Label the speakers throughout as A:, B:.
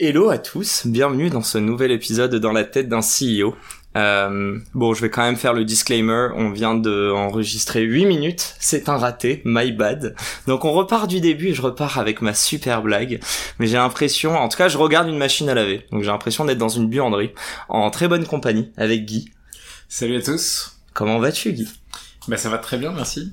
A: Hello à tous, bienvenue dans ce nouvel épisode dans la tête d'un CEO. Euh, bon, je vais quand même faire le disclaimer. On vient de enregistrer 8 minutes. C'est un raté, my bad. Donc on repart du début et je repars avec ma super blague. Mais j'ai l'impression, en tout cas, je regarde une machine à laver. Donc j'ai l'impression d'être dans une buanderie, en très bonne compagnie, avec Guy.
B: Salut à tous.
A: Comment vas-tu, Guy?
B: Bah ça va très bien, merci.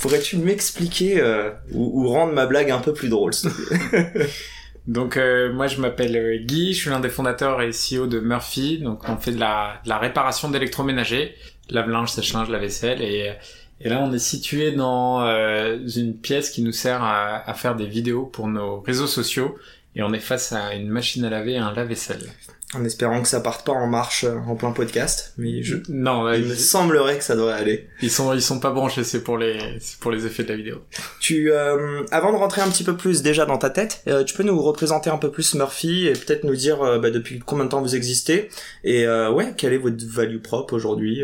A: Pourrais-tu m'expliquer euh, ou, ou rendre ma blague un peu plus drôle, s'il te plaît?
B: Donc euh, moi je m'appelle euh, Guy, je suis l'un des fondateurs et CEO de Murphy. Donc on fait de la, réparation d'électroménager, lave-linge, sèche-linge, lave-vaisselle et, et là on est situé dans euh, une pièce qui nous sert à, à faire des vidéos pour nos réseaux sociaux et on est face à une machine à laver et un lave-vaisselle.
A: En espérant que ça parte pas en marche euh, en plein podcast, mais je...
B: Non, là,
A: il me semblerait que ça devrait aller.
B: ils sont ils sont pas branchés, c'est pour les c'est pour les effets de la vidéo.
A: Tu, euh, avant de rentrer un petit peu plus déjà dans ta tête, euh, tu peux nous représenter un peu plus Murphy et peut-être nous dire euh, bah, depuis combien de temps vous existez et euh, ouais, quelle est votre value propre aujourd'hui.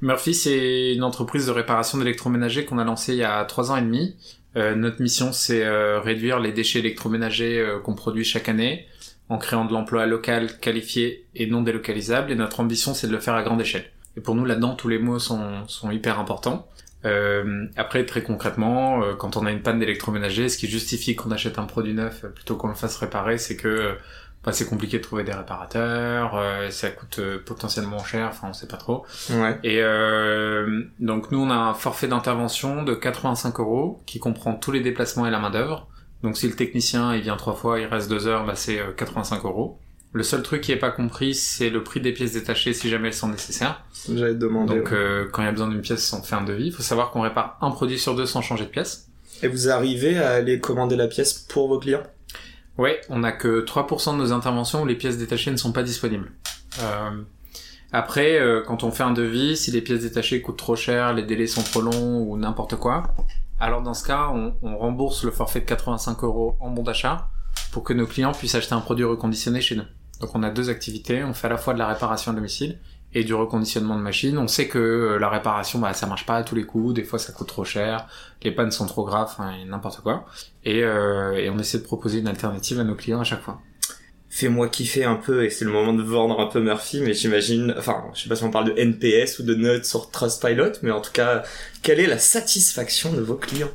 B: Murphy, c'est une entreprise de réparation d'électroménager qu'on a lancée il y a trois ans et demi. Euh, notre mission, c'est réduire les déchets électroménagers qu'on produit chaque année en créant de l'emploi local, qualifié et non délocalisable. Et notre ambition, c'est de le faire à grande échelle. Et pour nous, là-dedans, tous les mots sont, sont hyper importants. Euh, après, très concrètement, euh, quand on a une panne d'électroménager, ce qui justifie qu'on achète un produit neuf euh, plutôt qu'on le fasse réparer, c'est que euh, bah, c'est compliqué de trouver des réparateurs, euh, ça coûte euh, potentiellement cher, enfin on sait pas trop.
A: Ouais.
B: Et euh, donc nous on a un forfait d'intervention de 85 euros qui comprend tous les déplacements et la main d'œuvre. Donc si le technicien il vient trois fois, il reste deux heures, bah c'est euh, 85 euros. Le seul truc qui est pas compris, c'est le prix des pièces détachées si jamais elles sont nécessaires.
A: J'allais te demander.
B: Donc
A: ouais.
B: euh, quand il y a besoin d'une pièce, on te fait un devis. Il faut savoir qu'on répare un produit sur deux sans changer de pièce.
A: Et vous arrivez à aller commander la pièce pour vos clients?
B: Ouais, on a que 3% de nos interventions où les pièces détachées ne sont pas disponibles. Euh, après, euh, quand on fait un devis, si les pièces détachées coûtent trop cher, les délais sont trop longs ou n'importe quoi, alors dans ce cas, on, rembourse le forfait de 85 euros en bon d'achat pour que nos clients puissent acheter un produit reconditionné chez nous. Donc on a deux activités, on fait à la fois de la réparation à domicile et du reconditionnement de machines. On sait que euh, la réparation, bah, ça marche pas à tous les coups, des fois ça coûte trop cher, les pannes sont trop graves, n'importe quoi. Euh, et on essaie de proposer une alternative à nos clients à chaque fois.
A: Fais-moi kiffer un peu et c'est le moment de vendre un peu Murphy, mais j'imagine, enfin, je sais pas si on parle de NPS ou de notes sur Trustpilot, mais en tout cas, quelle est la satisfaction de vos clients?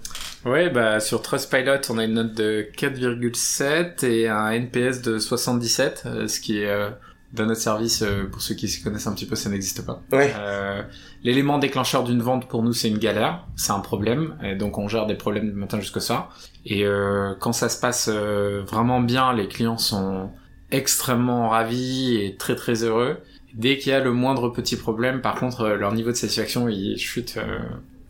B: Ouais, bah sur Trustpilot, on a une note de 4,7 et un NPS de 77, euh, ce qui est euh, dans notre service, euh, pour ceux qui s'y connaissent un petit peu, ça n'existe pas.
A: Ouais.
B: Euh, L'élément déclencheur d'une vente pour nous, c'est une galère, c'est un problème, et donc on gère des problèmes du matin jusqu'au soir. Et euh, quand ça se passe euh, vraiment bien, les clients sont extrêmement ravis et très très heureux. Dès qu'il y a le moindre petit problème, par contre, euh, leur niveau de satisfaction il chute, euh,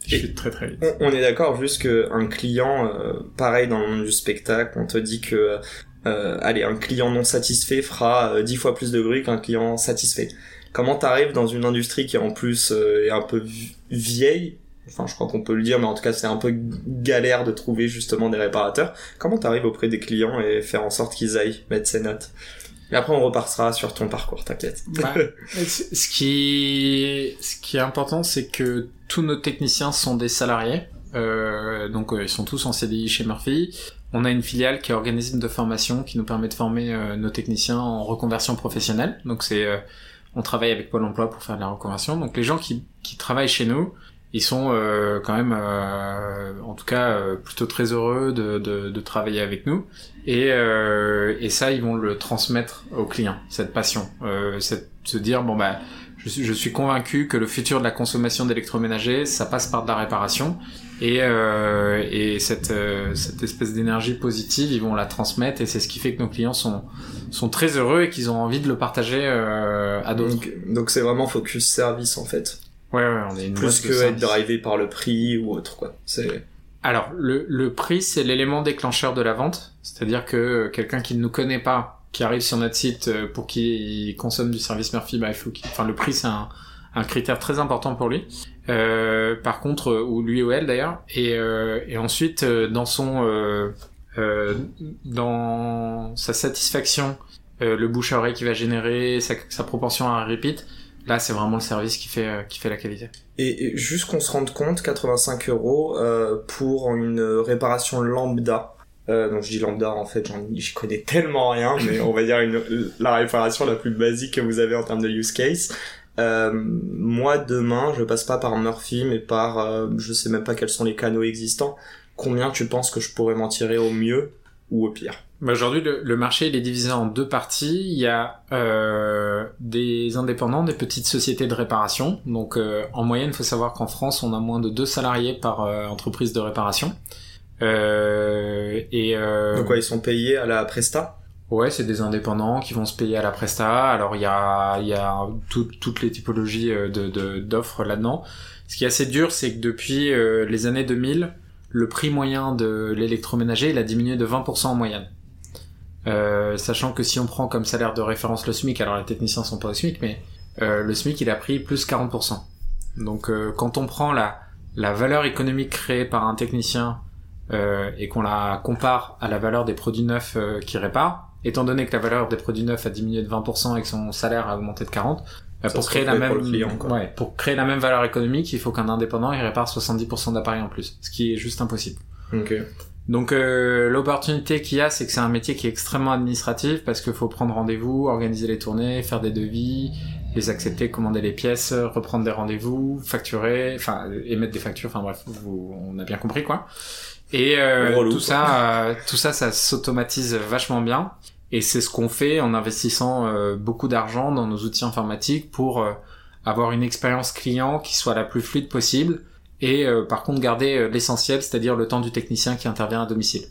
B: il chute très très vite.
A: On, on est d'accord, juste qu'un client, euh, pareil dans le monde du spectacle, on te dit que, euh, allez, un client non satisfait fera euh, dix fois plus de bruit qu'un client satisfait. Comment t'arrives dans une industrie qui en plus euh, est un peu vi- vieille, enfin je crois qu'on peut le dire, mais en tout cas c'est un peu galère de trouver justement des réparateurs. Comment t'arrives auprès des clients et faire en sorte qu'ils aillent mettre ces notes? Et après on repartira sur ton parcours, t'inquiète.
B: Ce ce qui, ce qui est important, c'est que tous nos techniciens sont des salariés. Euh, donc euh, ils sont tous en CDI chez Murphy. On a une filiale qui est organisme de formation qui nous permet de former euh, nos techniciens en reconversion professionnelle. Donc c'est, euh, on travaille avec Pôle Emploi pour faire de la reconversion. Donc les gens qui, qui travaillent chez nous, ils sont euh, quand même, euh, en tout cas, euh, plutôt très heureux de, de, de travailler avec nous. Et, euh, et ça, ils vont le transmettre aux clients, cette passion, euh, cette, se dire bon bah, je je suis convaincu que le futur de la consommation d'électroménager, ça passe par de la réparation. Et, euh, et cette, cette espèce d'énergie positive, ils vont la transmettre et c'est ce qui fait que nos clients sont, sont très heureux et qu'ils ont envie de le partager à d'autres.
A: Donc c'est vraiment focus service en fait.
B: Ouais, ouais, on est une
A: Plus que être drivé par le prix ou autre quoi. C'est
B: Alors, le, le prix, c'est l'élément déclencheur de la vente. C'est-à-dire que quelqu'un qui ne nous connaît pas, qui arrive sur notre site euh, pour qu'il consomme du service Murphy, bah, il faut qu'il... Enfin, le prix, c'est un, un critère très important pour lui. Euh, par contre, euh, ou lui ou elle d'ailleurs. Et, euh, et ensuite, euh, dans son... Euh, dans sa satisfaction, le bouche à oreille qui va générer, sa, sa proportion à un repeat, là, c'est vraiment le service qui fait, qui fait la qualité.
A: Et, et juste qu'on se rende compte, 85 euros pour une réparation lambda. Euh, donc je dis lambda en fait, j'y connais tellement rien, mais on va dire la réparation la plus basique que vous avez en termes de use case. Euh, moi demain, je passe pas par Murphy, mais par, euh, je sais même pas quels sont les canaux existants. Combien tu penses que je pourrais m'en tirer au mieux ou au pire?
B: Aujourd'hui, le, le, marché il est divisé en deux parties. Il y a euh, des indépendants, des petites sociétés de réparation. Donc, euh, en moyenne, il faut savoir qu'en France, on a moins de deux salariés par euh, entreprise de réparation.
A: Euh, et donc quoi, ils sont payés à la presta
B: Ouais, c'est des indépendants qui vont se payer à la presta. Alors il y a, y a tout, toutes les typologies euh, de, d'offres là-dedans. Ce qui est assez dur, c'est que depuis euh, les années 2000, le prix moyen de l'électroménager, il a diminué de 20% en moyenne. Euh, sachant que si on prend comme salaire de référence le SMIC, alors les techniciens sont pas au SMIC, mais euh, le SMIC il a pris plus 40%. Donc euh, quand on prend la, la valeur économique créée par un technicien et qu'on la compare à la valeur des produits neufs qui répare, étant donné que la valeur des produits neufs a diminué de 20% et que son salaire a augmenté de 40, bah, pour créer la même, ouais, pour créer la même valeur économique, il faut qu'un indépendant il répare 70% d'appareils en plus, ce qui est juste impossible.
A: Okay.
B: Donc euh, l'opportunité qu'il y a, c'est que c'est un métier qui est extrêmement administratif parce qu'il faut prendre rendez-vous, organiser les tournées, faire des devis, les accepter, commander les pièces, reprendre des rendez-vous, facturer, enfin émettre des factures, enfin bref, vous, on a bien compris quoi. Et euh, tout ça, euh, tout ça, ça s'automatise vachement bien. Et c'est ce qu'on fait en investissant euh, beaucoup d'argent dans nos outils informatiques pour euh, avoir une expérience client qui soit la plus fluide possible et euh, par contre garder l'essentiel, c'est-à-dire le temps du technicien qui intervient à domicile.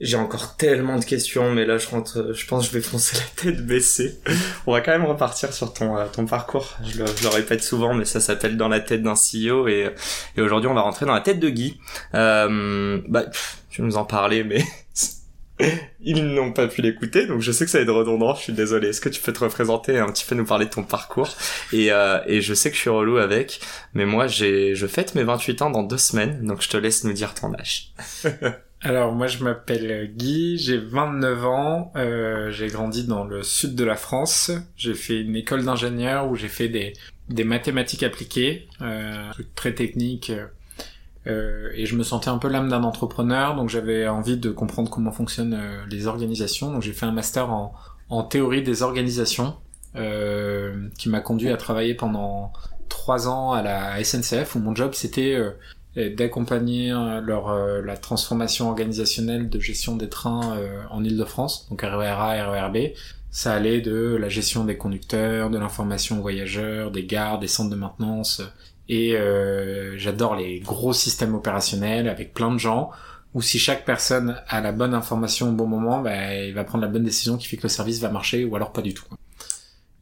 A: J'ai encore tellement de questions, mais là je rentre, je pense que je vais foncer la tête baissée. On va quand même repartir sur ton ton parcours. Je le, je répète souvent, mais ça s'appelle dans la tête d'un CEO et, et aujourd'hui on va rentrer dans la tête de Guy. Euh, bah, tu nous en parler, mais Ils n'ont pas pu l'écouter, donc je sais que ça va être redondant, je suis désolé. Est-ce que tu peux te représenter un petit peu nous parler de ton parcours et, euh, et je sais que je suis relou avec, mais moi j'ai je fête mes 28 ans dans deux semaines, donc je te laisse nous dire ton âge.
B: Alors moi je m'appelle Guy, j'ai 29 ans, euh, j'ai grandi dans le sud de la France, j'ai fait une école d'ingénieur où j'ai fait des, des mathématiques appliquées, euh, très techniques euh, et je me sentais un peu l'âme d'un entrepreneur, donc j'avais envie de comprendre comment fonctionnent euh, les organisations. Donc j'ai fait un master en, en théorie des organisations, euh, qui m'a conduit à travailler pendant trois ans à la SNCF, où mon job c'était euh, d'accompagner leur la transformation organisationnelle de gestion des trains en Île-de-France, donc RERA, RERB. Ça allait de la gestion des conducteurs, de l'information aux voyageurs, des gares, des centres de maintenance, et euh, j'adore les gros systèmes opérationnels avec plein de gens où si chaque personne a la bonne information au bon moment, bah, il va prendre la bonne décision qui fait que le service va marcher ou alors pas du tout.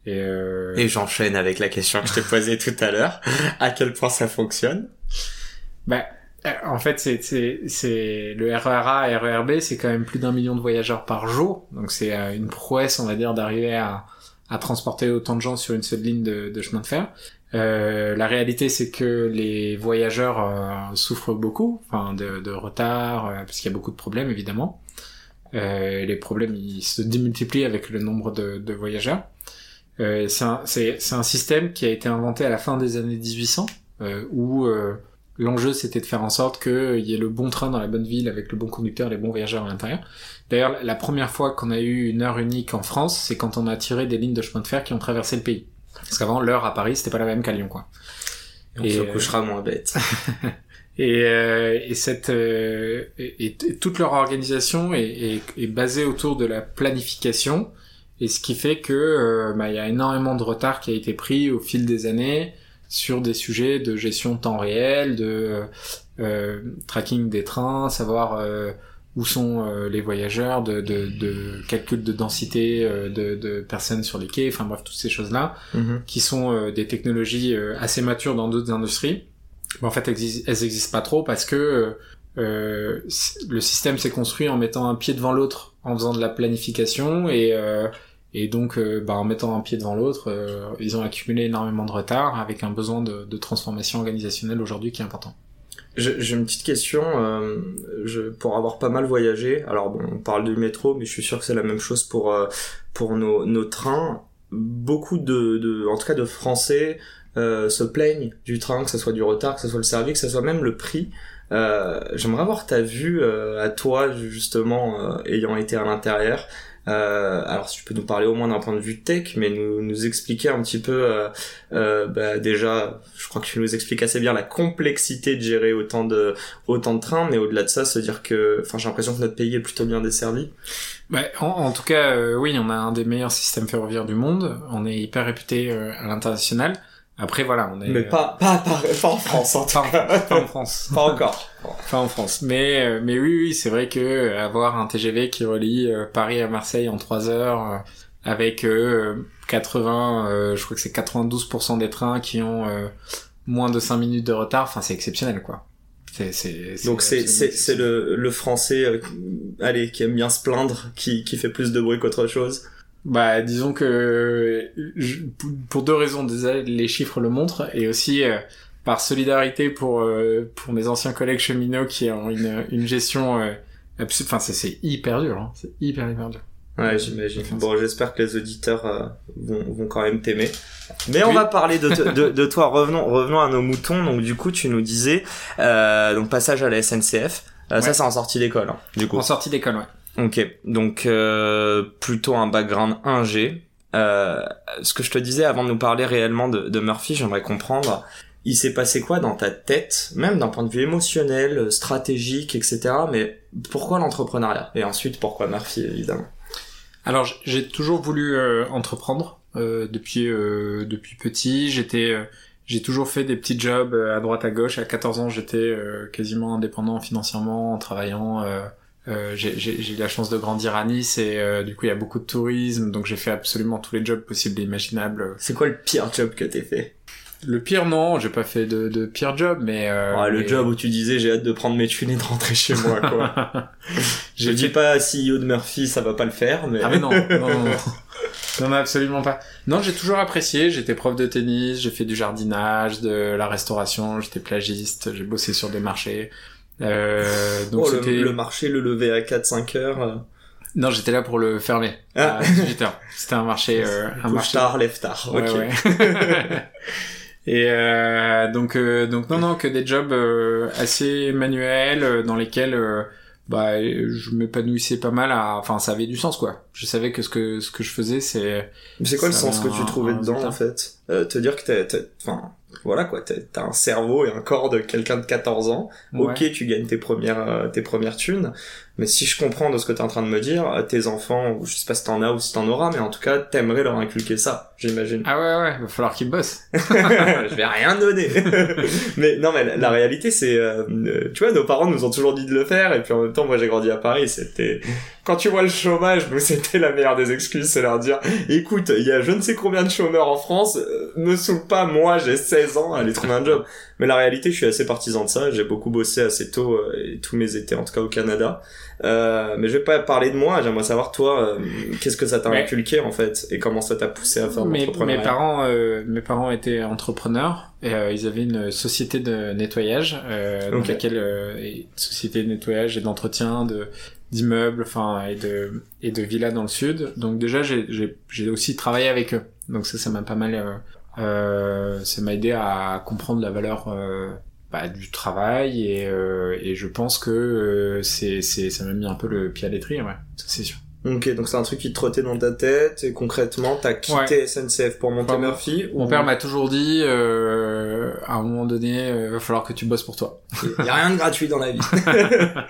A: Et, euh... et j'enchaîne avec la question que je t'ai posée tout à l'heure. À quel point ça fonctionne?
B: Bah, en fait, c'est c'est le RERA et RERB, c'est quand même plus d'un million de voyageurs par jour, donc c'est euh, une prouesse, on va dire, d'arriver à, à transporter autant de gens sur une seule ligne de, de chemin de fer. Euh, la réalité, c'est que les voyageurs euh, souffrent beaucoup, enfin de, de retard, euh, parce qu'il y a beaucoup de problèmes évidemment. Euh, les problèmes ils se démultiplient avec le nombre de, de voyageurs. c'est un, un, système qui a été inventé à la fin des années 1800, où l'enjeu c'était de faire en sorte qu'il y ait le bon train dans la bonne ville avec le bon conducteur, les bons voyageurs à l'intérieur. D'ailleurs, la première fois qu'on a eu une heure unique en France, c'est quand on a tiré des lignes de chemin de fer qui ont traversé le pays. Parce qu'avant, l'heure à Paris, c'était pas la même qu'à Lyon, quoi.
A: Et on se euh, couchera moins bête.
B: et, euh, et cette euh, et, toute leur organisation est, est, est, basée autour de la planification et ce qui fait que euh, bah, il y a énormément de retard qui a été pris au fil des années sur des sujets de gestion de temps réel, de tracking des trains, savoir où sont euh, les voyageurs, de, de, de, calcul de densité euh, de, de, personnes sur les quais, enfin bref, toutes ces choses-là, mm-hmm. qui sont euh, des technologies assez matures dans d'autres industries. Mais en fait, elles, elles existent pas trop parce que euh, le système s'est construit en mettant un pied devant l'autre, en faisant de la planification et euh, et donc euh, bah, en mettant un pied devant l'autre, euh, ils ont accumulé énormément de retard avec un besoin de, de transformation organisationnelle aujourd'hui qui est important.
A: J'ai une petite question. Euh, je, pour avoir pas mal voyagé, alors bon, on parle du métro, mais je suis sûr que c'est la même chose pour pour nos, nos trains. Beaucoup de, de, en tout cas de Français euh, se plaignent du train, que ce soit du retard, que ce soit le service, que ce soit même le prix. Euh, J'aimerais avoir ta vue euh, à toi justement euh, ayant été à l'intérieur. Euh, alors si tu peux nous parler au moins d'un point de vue tech, mais nous, nous expliquer un petit peu euh, euh, bah, déjà, je crois que tu nous expliques assez bien la complexité de gérer autant de autant de trains, mais au-delà de ça, se dire que, enfin j'ai l'impression que notre pays est plutôt bien desservi.
B: Bah, en, en, tout cas, oui, on a un des meilleurs systèmes ferroviaires du monde. On est hyper réputé à l'international. Après voilà, on est.
A: Mais pas pas pas, pas en France en tout
B: pas, en, pas en France.
A: pas encore.
B: Pas en France. Mais euh, mais oui oui, c'est vrai que euh, avoir un TGV qui relie euh, Paris à Marseille en 3 heures avec 80 je crois que c'est 92% des trains qui ont moins de 5 minutes de retard, enfin c'est exceptionnel quoi.
A: C'est, c'est, Donc c'est, c'est, c'est le, le français, allez, qui aime bien se plaindre, qui, qui fait plus de bruit qu'autre chose.
B: Bah, disons que pour deux raisons, déjà les chiffres le montrent et aussi euh, par solidarité pour euh, pour mes anciens collègues cheminots qui ont une une gestion euh, Enfin, c'est hyper dur, hein. c'est hyper hyper dur.
A: Ouais, j'imagine. Bon, j'espère que les auditeurs vont, vont quand même t'aimer. Mais on va parler de, de, de, toi. Revenons, revenons à nos moutons. Donc, du coup, tu nous disais, donc passage à la SNCF. Ça, c'est en sortie d'école, hein, du coup.
B: En sortie d'école, ouais.
A: Ok, donc euh, plutôt un background 1G. Euh, ce que je te disais avant de nous parler réellement de, de Murphy, j'aimerais comprendre, il s'est passé quoi dans ta tête, même d'un point de vue émotionnel, stratégique, etc. Mais pourquoi l'entrepreneuriat? Et ensuite, pourquoi Murphy, évidemment?
B: Alors, j'ai toujours voulu euh, entreprendre euh, depuis euh, depuis petit. J'étais j'ai toujours fait des petits jobs à droite à gauche. À 14 ans, j'étais quasiment indépendant financièrement en travaillant euh, j'ai eu la chance de grandir à Nice et euh, du coup il y a beaucoup de tourisme, donc j'ai fait absolument tous les jobs possibles et imaginables.
A: C'est quoi le pire job que t'aies fait?
B: Le pire non, j'ai pas fait de, de pire job, mais... Euh,
A: le job où tu disais j'ai hâte de prendre mes thunes et de rentrer chez moi quoi. Je dis pas CEO de Murphy, ça va pas le faire, mais...
B: Ah mais non, non, non, non. absolument pas. Non, j'ai toujours apprécié. J'étais prof de tennis, j'ai fait du jardinage, de la restauration, j'étais plagiste, j'ai bossé sur des marchés.
A: Euh, donc oh, le, le, marché le lever à 4-5 heures. Euh.
B: Non, j'étais là pour le fermer ah. à 18 heures. C'était un marché, euh, un marché
A: tard, lève tard. ok. Ouais.
B: Et euh, donc, euh, donc non, non, que des jobs euh, assez manuels dans lesquels bah je m'épanouissais pas mal à enfin ça avait du sens quoi je savais que ce que ce que je faisais c'est
A: mais c'est quoi le sens que tu trouvais dedans en fait? Euh, te dire que t'as enfin voilà quoi t'as un cerveau et un corps de quelqu'un de 14 ans. Ok tu gagnes tes premières euh, tes premières thunes mais si je comprends de ce que t'es en train de me dire euh, tes enfants je sais pas si t'en as ou si t'en auras mais en tout cas t'aimerais leur inculquer ça j'imagine
B: ah ouais ouais va falloir qu'ils bossent
A: je vais rien donner mais non mais la, réalité c'est tu vois nos parents nous ont toujours dit de le faire et puis en même temps moi j'ai grandi à Paris c'était quand tu vois le chômage, nous c'était la meilleure des excuses, c'est leur dire, écoute, il y a je ne sais combien de chômeurs en France, euh, me saoule pas, moi j'ai 16 ans, allez trouver un job. Mais la réalité, je suis assez partisan de ça, j'ai beaucoup bossé assez tôt, euh, et tous mes étés, en tout cas au Canada. Euh, mais je vais pas parler de moi, j'aimerais savoir toi, euh, qu'est-ce que ça t'a inculqué en fait, et comment ça t'a poussé à faire de.
B: Mes parents, mes parents étaient entrepreneurs, et ils avaient une société de nettoyage, donc laquelle, société de nettoyage et d'entretien de d'immeubles, enfin et de et de villas dans le sud. Donc déjà j'ai j'ai aussi travaillé avec eux. Donc ça ça m'a pas mal euh, euh, ça m'a aidé à comprendre la valeur euh, bah, du travail et euh, et je pense que euh, c'est c'est ça m'a mis un peu le pied à l'étrier ouais, c'est sûr.
A: Ok, donc c'est un truc qui te trottait dans ta tête et concrètement t'as quitté SNCF pour monter Murphy.
B: Mon père m'a toujours dit euh, à un moment donné, il va falloir que tu bosses pour toi.
A: Il y a rien de gratuit dans la vie.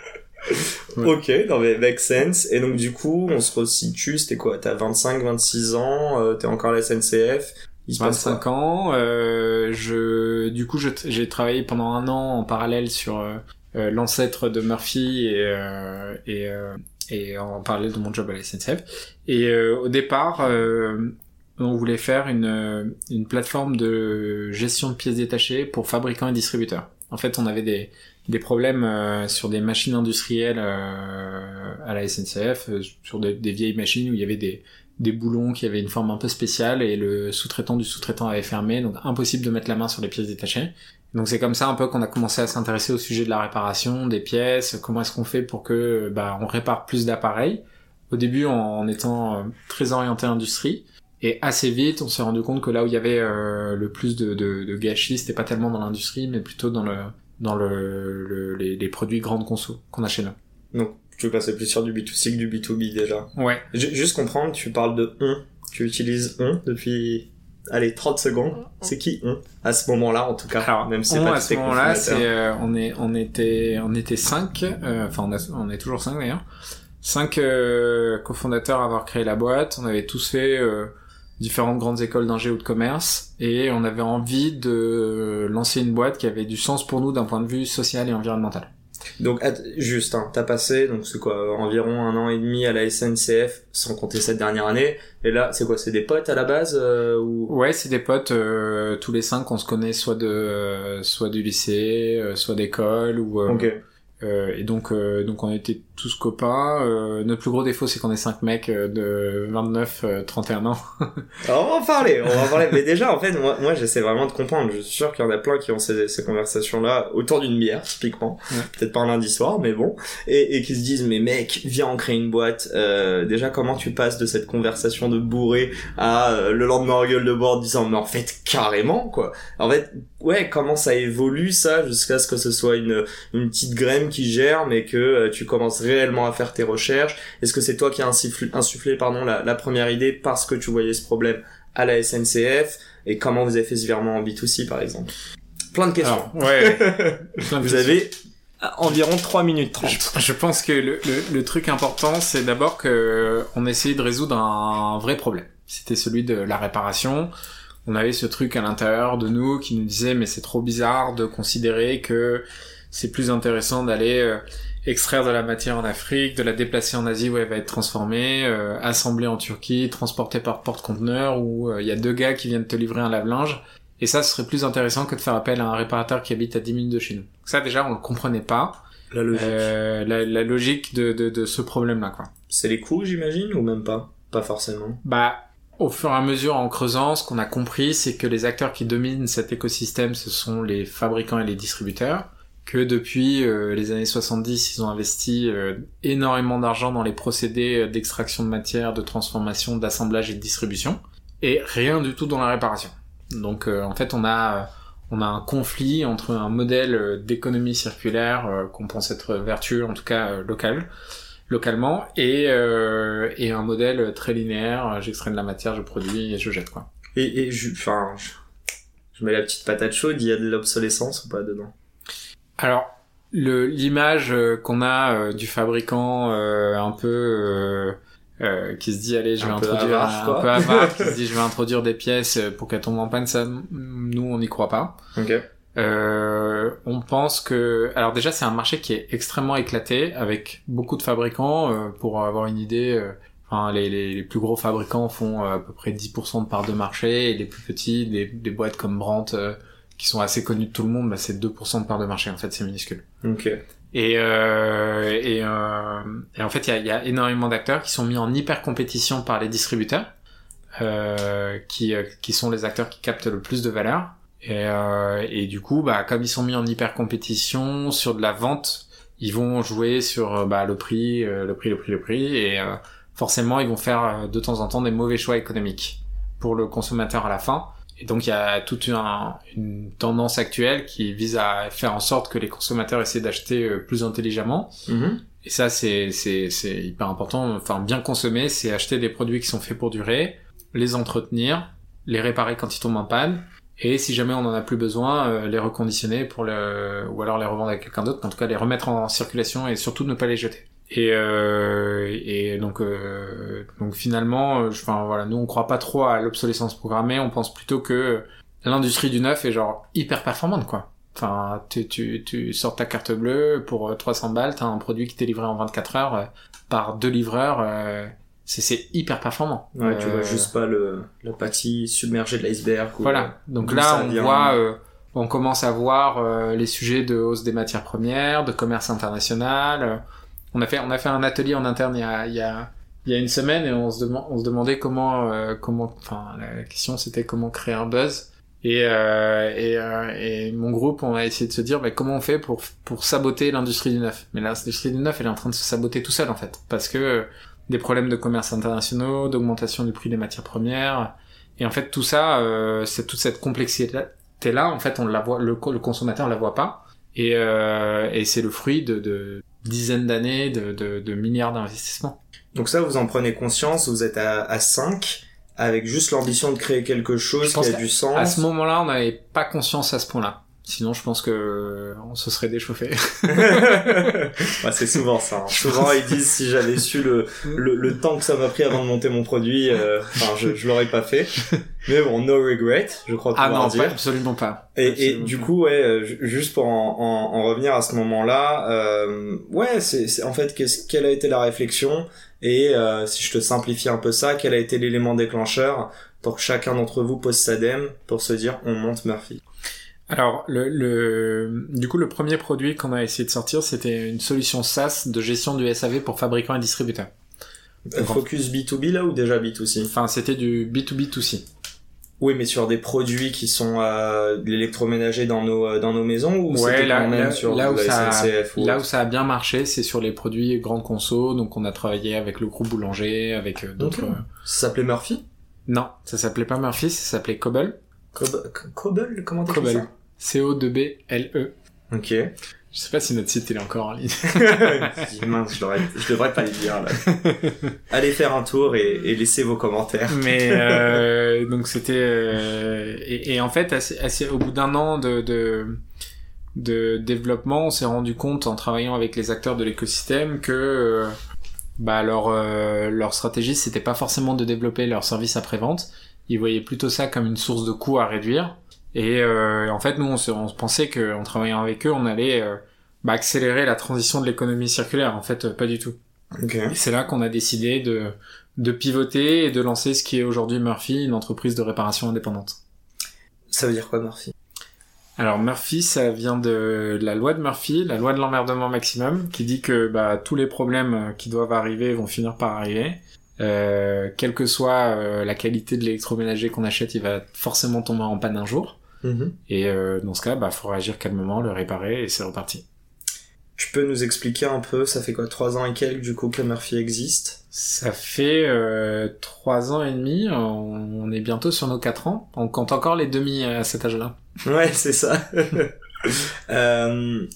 A: Ok, non mais make sense. Et donc du coup, on se resitue, c'était quoi? T'as 25, 26 ans, euh, t'es encore à la SNCF.
B: Il se 25 ans. Euh, je, du coup, j'ai travaillé pendant un an en parallèle sur euh, euh l'ancêtre de Murphy et euh, et, euh, et en parallèle de mon job à la SNCF. Et au départ, on voulait faire une une plateforme de gestion de pièces détachées pour fabricants et distributeurs. En fait, on avait des des problèmes euh, sur des machines industrielles euh, à la SNCF, euh, sur des, vieilles machines où il y avait des, des boulons qui avaient une forme un peu spéciale et le sous-traitant du sous-traitant avait fermé, donc impossible de mettre la main sur les pièces détachées. Donc c'est comme ça un peu qu'on a commencé à s'intéresser au sujet de la réparation des pièces, comment est-ce qu'on fait pour que bah, on répare plus d'appareils. Au début en étant très orienté industrie, et assez vite, on s'est rendu compte que là où il y avait euh, le plus de, gâchis, c'était pas tellement dans l'industrie, mais plutôt dans le dans le, le les, produits grande conso qu'on a chez nous.
A: Donc, tu veux passer plus sur du B2C que du B2B déjà
B: Ouais.
A: juste comprendre, tu parles de on. Tu utilises on depuis allez 30 secondes. C'est qui on à ce moment-là en tout cas
B: Alors, même si on, pas à ce moment-là, c'est euh, on est on était on était cinq, euh, enfin on, on est toujours cinq d'ailleurs. Cinq euh, cofondateurs à avoir créé la boîte. On avait tous fait euh, différentes grandes écoles d'ingé ou de commerce et on avait envie de lancer une boîte qui avait du sens pour nous d'un point de vue social et environnemental.
A: Donc juste, hein, t'as passé donc c'est quoi environ un an et demi à la SNCF sans compter cette dernière année. Et là, c'est quoi C'est des potes à la base euh, ou?
B: Ouais, c'est des potes euh, tous les cinq. On se connaît soit de euh, soit du lycée, soit d'école ou.
A: ok.
B: Euh, et donc, euh, donc on était tous copains. Euh, notre plus gros défaut, c'est qu'on est cinq mecs de 29, 31 ans.
A: Alors on va en parler, on va en parler. Mais déjà, en fait, moi, moi j'essaie vraiment de comprendre. Je suis sûr qu'il y en a plein qui ont ces, ces conversations-là autour d'une bière, typiquement. Peut-être pas un lundi soir, mais bon. Et, et qui se disent, mais mec, viens en créer une boîte. déjà, comment tu passes de cette conversation de bourré à le lendemain en gueule de bord disant, mais en fait, carrément, quoi. En fait, ouais, comment ça évolue ça jusqu'à ce que ce soit une, une petite graine qui gère, mais que euh, tu commences réellement à faire tes recherches Est-ce que c'est toi qui as insufflé, insufflé pardon, la, la, première idée parce que tu voyais ce problème à la SNCF Et comment vous avez fait ce virement en B2C par exemple? Plein de questions.
B: ouais.
A: vous avez environ 3 minutes 30.
B: Je, pense que le, le, le truc important, c'est d'abord que on essayait de résoudre un vrai problème. C'était celui de la réparation on avait ce truc à l'intérieur de nous qui nous disait mais c'est trop bizarre de considérer que c'est plus intéressant d'aller euh, extraire de la matière en Afrique, de la déplacer en Asie où elle va être transformée, euh, assemblée en Turquie, transportée par porte-conteneur où euh, il y a deux gars qui viennent te livrer un lave-linge. Et ça, ce serait plus intéressant que de faire appel à un réparateur qui habite à 10 minutes de chez nous. Ça, déjà, on le comprenait pas.
A: La logique.
B: la, la, logique de, de, de ce problème-là, quoi.
A: C'est les coûts, j'imagine, ou même pas? Pas forcément.
B: Bah, au fur et à mesure, en creusant, ce qu'on a compris, c'est que les acteurs qui dominent cet écosystème, ce sont les fabricants et les distributeurs que depuis euh, les années 70, ils ont investi euh, énormément d'argent dans les procédés euh, d'extraction de matière, de transformation, d'assemblage et de distribution, et rien du tout dans la réparation. Donc en fait, on a on a un conflit entre un modèle d'économie circulaire qu'on pense être vertueux, en tout cas local, localement, et, et un modèle très linéaire. J'extrais de la matière, je produis et je jette quoi.
A: Et, et je, enfin, je mets la petite patate chaude. Il y a de l'obsolescence ou pas dedans?
B: Alors, l'image euh, qu'on a euh, du fabricant euh, un peu qui se dit allez je vais introduire un, peu avare, qui se dit je vais introduire des pièces pour qu'elles tombent en panne ça nous on n'y croit pas
A: Ok.
B: on pense que alors déjà c'est un marché qui est extrêmement éclaté avec beaucoup de fabricants pour avoir une idée Enfin, les, les, les, plus gros fabricants font à peu près 10% de part de marché et les plus petits, des, des boîtes comme Brandt, qui sont assez connus de tout le monde, bah, c'est 2% de part de marché, en fait, c'est minuscule.
A: Ok.
B: Et, euh, et, euh, et, en fait, il y a, y a, énormément d'acteurs qui sont mis en hyper compétition par les distributeurs, euh, qui, euh, qui sont les acteurs qui captent le plus de valeur. Et, euh, et du coup, bah, comme ils sont mis en hyper compétition sur de la vente, ils vont jouer sur euh, bah, le prix, le prix, le prix, le prix, et forcément, ils vont faire de temps en temps des mauvais choix économiques pour le consommateur à la fin. Et donc il y a toute une tendance actuelle qui vise à faire en sorte que les consommateurs essaient d'acheter euh, plus intelligemment.
A: Mm-hmm.
B: Et ça c'est hyper important. Enfin bien consommer, c'est acheter des produits qui sont faits pour durer, les entretenir, les réparer quand ils tombent en panne. Et si jamais on en a plus besoin, euh, les reconditionner pour le, ou alors les revendre à quelqu'un d'autre, en tout cas les remettre en circulation et surtout ne pas les jeter. Et, euh, et donc, euh, donc finalement, euh, enfin voilà, nous on croit pas trop à l'obsolescence programmée. On pense plutôt que l'industrie du neuf est genre hyper performante quoi. Enfin, tu, tu, tu sors ta carte bleue pour 300 balles, t'as un produit qui t'est livré en 24 heures par deux livreurs. C'est hyper performant.
A: Ouais, tu vois juste pas le la partie submergée de l'iceberg.
B: Voilà. Donc là, on voit on commence à voir euh, les sujets de hausse des matières premières, de commerce international. On a fait, on a fait un atelier en interne il y a, il y a, il y a une semaine et on se, demande on se demandait comment, euh, comment, enfin, la question c'était comment créer un buzz. Et, euh, et, euh, et, mon groupe, on a essayé de se dire, bah, comment on fait pour, pour saboter l'industrie du neuf? Mais l'industrie du neuf, elle est en train de se saboter tout seul, en fait. Parce que des problèmes de commerce internationaux, d'augmentation du prix des matières premières. Et en fait, tout ça, euh, c'est toute cette complexité-là, en fait, on la voit, le, le consommateur la voit pas. Et, euh, et c'est le fruit de, de dizaines d'années, de, de, de milliards d'investissements.
A: Donc ça, vous en prenez conscience, vous êtes à, à 5 avec juste l'ambition de créer quelque chose qui a du sens.
B: À ce moment-là, on n'avait pas conscience à ce point-là. Sinon, je pense que on se serait déchauffé.
A: ouais, c'est souvent ça. Hein. Souvent, ils disent si j'avais su le, le, le, temps que ça m'a pris avant de monter mon produit, euh, enfin, je, je l'aurais pas fait. Mais bon, no regret, je crois
B: ah
A: pouvoir
B: non,
A: dire.
B: Pas, absolument pas.
A: Et,
B: absolument
A: et du coup, ouais, euh, juste pour en, en, en, revenir à ce moment-là, euh, ouais, c'est en fait qu'est-ce quelle a été la réflexion? Et euh, si je te simplifie un peu ça, quel a été l'élément déclencheur pour que chacun d'entre vous pose sa dème pour se dire on monte Murphy?
B: Alors, le, le, du coup, le premier produit qu'on a essayé de sortir, c'était une solution SaaS de gestion du SAV pour fabricants et distributeurs.
A: Euh, focus B2B là ou déjà B2C
B: Enfin, c'était du B2B2C.
A: Oui, mais sur des produits qui sont euh, de l'électroménager dans nos euh, dans nos maisons ou
B: ouais, là,
A: quand même
B: là,
A: sur
B: là où
A: la
B: ça,
A: SNCF ou
B: là où
A: autre
B: ça a bien marché, c'est sur les produits grande conso. Donc, on a travaillé avec le groupe Boulanger, avec euh, d'autres.
A: Ça s'appelait Murphy?
B: Non, ça s'appelait pas Murphy, ça s'appelait Cobble.
A: Cob- Cobble Comment t'écris
B: Cobble.
A: ça
B: C-O-2-B-L-E.
A: Ok.
B: Je sais pas si notre site il est encore en ligne.
A: Mince, je devrais, je devrais pas les dire là. Allez faire un tour et, et laissez vos commentaires.
B: Mais euh, donc c'était euh, et, et en fait assez, assez, au bout d'un an de, de de développement, on s'est rendu compte en travaillant avec les acteurs de l'écosystème que euh, bah leur euh, leur stratégie c'était pas forcément de développer leur service après vente. Ils voyaient plutôt ça comme une source de coûts à réduire. Et euh, en fait, nous, on, se, on pensait qu'en travaillant avec eux, on allait euh, bah, accélérer la transition de l'économie circulaire. En fait, euh, pas du tout.
A: Ok.
B: Et c'est là qu'on a décidé de, de pivoter et de lancer ce qui est aujourd'hui Murphy, une entreprise de réparation indépendante.
A: Ça veut dire quoi Murphy?
B: Alors Murphy, ça vient de la loi de Murphy, la loi de l'emmerdement maximum, qui dit que bah, tous les problèmes qui doivent arriver vont finir par arriver. Euh, quelle que soit euh, la qualité de l'électroménager qu'on achète, il va forcément tomber en panne un jour.
A: Mhm.
B: Et euh, dans ce cas, bah, faut réagir calmement, le réparer et c'est reparti.
A: Tu peux nous expliquer un peu, ça fait quoi, trois ans et quelques du coup que Murphy existe?
B: Ça fait euh, trois ans et demi, on, on est bientôt sur nos quatre ans. On compte encore les demi à cet âge-là.
A: Ouais, c'est ça. euh,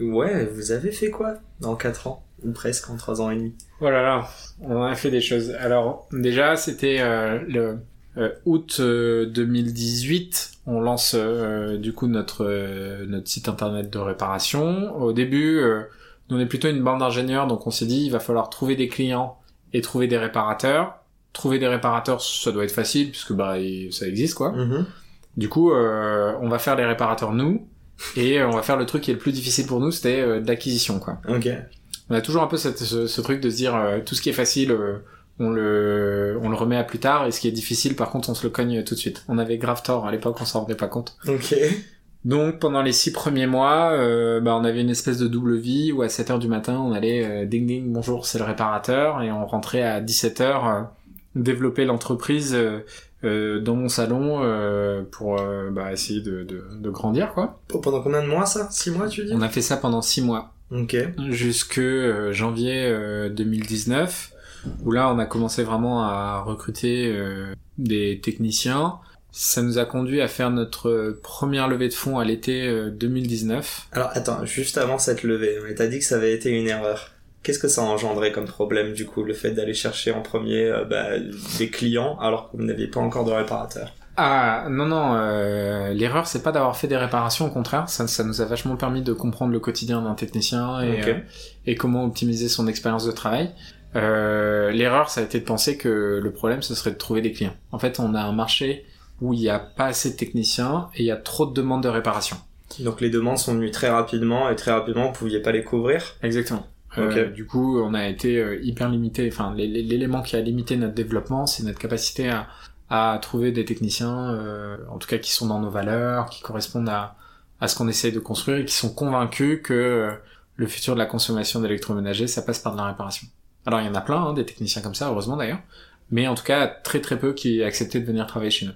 A: ouais, vous avez fait quoi dans quatre ans? Ou presque en trois ans et demi?
B: Voilà, là, on a fait des choses. Alors déjà, c'était euh, le euh, août euh, 2018. On lance euh, du coup notre euh, notre site internet de réparation. Au début, euh, nous on est plutôt une bande d'ingénieurs, donc on s'est dit il va falloir trouver des clients et trouver des réparateurs. Trouver des réparateurs, ça doit être facile puisque bah il- ça existe quoi.
A: Mhm.
B: Du coup, euh, on va faire les réparateurs nous et euh, on va faire le truc qui est le plus difficile pour nous, c'était euh, de l'acquisition quoi.
A: Ok.
B: On a toujours un peu cette, ce, ce truc de se dire euh, tout ce qui est facile, euh, on le on le remet à plus tard et ce qui est difficile, par contre, on se le cogne tout de suite. On avait grave tort à l'époque, on s'en rendait pas compte.
A: Ok.
B: Donc pendant les six premiers mois, euh, bah, on avait une espèce de double vie où à 7 heures du matin, on allait euh, ding ding bonjour, c'est le réparateur et on rentrait à 17 heures euh, développer l'entreprise dans mon salon euh, pour bah, essayer de, de, de grandir quoi.
A: Pendant combien de mois ça? Six mois tu dis?
B: On a fait ça pendant six mois.
A: Ok.
B: jusque euh, janvier euh, 2019 où là on a commencé vraiment à recruter euh, des techniciens. Ça nous a conduit à faire notre première levée de fonds à l'été euh, 2019.
A: Alors attends, juste avant cette levée, mais t'as dit que ça avait été une erreur. Qu'est-ce que ça a engendré comme problème du coup, le fait d'aller chercher en premier euh, bah, des clients alors que vous n'aviez pas encore de réparateur?
B: Ah non non, euh, l'erreur c'est pas d'avoir fait des réparations, au contraire, ça, ça nous a vachement permis de comprendre le quotidien d'un technicien et, euh, et comment optimiser son expérience de travail. Euh, l'erreur ça a été de penser que le problème ce serait de trouver des clients. En fait on a un marché où il n'y a pas assez de techniciens et il y a trop de demandes de réparation.
A: Donc les demandes sont venues très rapidement et très rapidement vous pouviez pas les couvrir?
B: Exactement. Euh, du coup, on a été euh, hyper limité. Enfin, l'é- l'é- l'élément qui a limité notre développement, c'est notre capacité à, à trouver des techniciens, euh, en tout cas qui sont dans nos valeurs, qui correspondent à, à ce qu'on essaye de construire et qui sont convaincus que euh, le futur de la consommation d'électroménager, ça passe par de la réparation. Alors il y en a plein, hein, des techniciens comme ça, heureusement d'ailleurs, mais en tout cas très très peu qui acceptaient de venir travailler chez nous.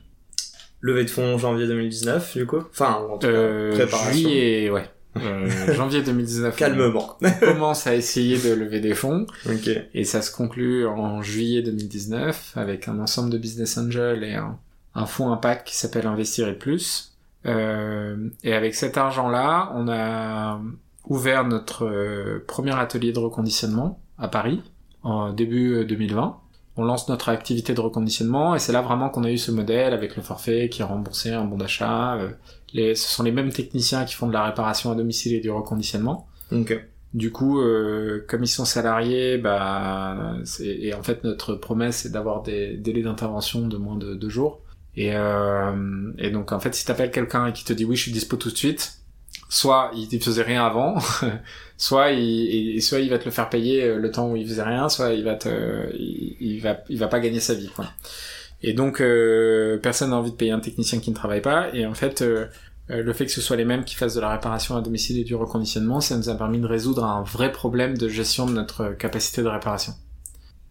A: Levée de fonds janvier 2019, du coup? Enfin, en tout cas,
B: Euh,
A: préparation.
B: juillet, ouais. Euh, janvier 2019.
A: Calmement.
B: On commence à essayer de lever des fonds.
A: ok.
B: Et ça se conclut en juillet 2019 avec un ensemble de business angels et un, un fonds impact qui s'appelle Investir et Plus. Euh, et avec cet argent-là, on a ouvert notre euh, premier atelier de reconditionnement à Paris en début euh, 2020. On lance notre activité de reconditionnement et c'est là vraiment qu'on a eu ce modèle avec le forfait qui est remboursé, un bon d'achat. euh, les, ce sont les mêmes techniciens qui font de la réparation à domicile et du reconditionnement.
A: Ok.
B: Du coup, euh, comme ils sont salariés, bah, et en fait notre promesse c'est d'avoir des délais d'intervention de moins de deux jours. Et, euh, et donc en fait, si t'appelles quelqu'un et qui te dit oui, je suis dispo tout de suite, soit il ne faisait rien avant, soit il, et- soit il va te le faire payer euh, le temps où il faisait rien, soit il va te, il, il va, il va pas gagner sa vie, quoi. Et donc euh, personne n'a envie de payer un technicien qui ne travaille pas. Et en fait, euh, euh, le fait que ce soit les mêmes qui fassent de la réparation à domicile et du reconditionnement, ça nous a permis de résoudre un vrai problème de gestion de notre capacité de réparation.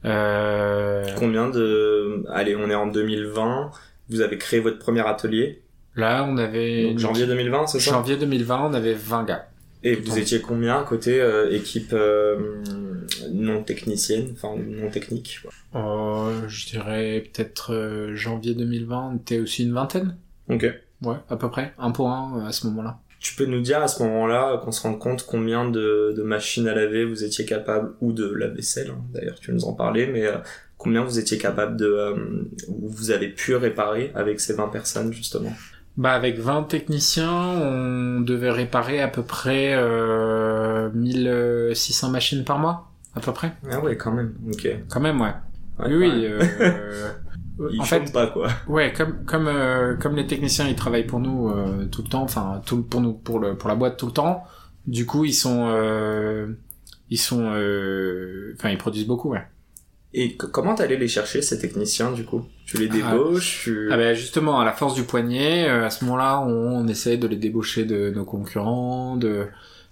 B: Euh,
A: Combien de... Allez, on est en 2020. Vous avez créé votre premier atelier.
B: là, on avait
A: Donc, janvier 2020, c'est ça?
B: Janvier 2020, on avait 20 gars.
A: Et
B: Tout
A: vous étiez combien côté euh, équipe euh, non technicienne, enfin non technique quoi.
B: Euh, je dirais peut-être euh, janvier 2020, on était aussi une vingtaine?
A: Ok.
B: Ouais, à peu près, un pour un euh, à ce moment-là.
A: Tu peux nous dire à ce moment-là, qu'on se rende compte combien de, de machines à laver vous étiez capable, ou de la vaisselle, hein, d'ailleurs tu nous en parlais, mais euh, combien vous étiez capable de... euh, ou vous avez pu réparer avec ces 20 personnes justement?
B: Bah avec 20 techniciens, on devait réparer à peu près euh, 1600 machines par mois, à peu près.
A: Ah ouais, quand même, ok.
B: Quand même, ouais.
A: Ouais,
B: oui, euh,
A: Ils
B: en fait,
A: pas quoi.
B: ouais, comme comme euh, comme les techniciens, ils travaillent pour nous euh, tout le temps, enfin tout pour nous pour le pour la boîte tout le temps. Du coup, ils sont euh, ils sont euh, enfin ils produisent beaucoup, ouais.
A: Et comment t'allais les chercher ces techniciens du coup? Tu les débauches tu...
B: Ah ben justement, à la force du poignet, euh, à ce moment-là, on, on essaye de les débaucher de nos concurrents, de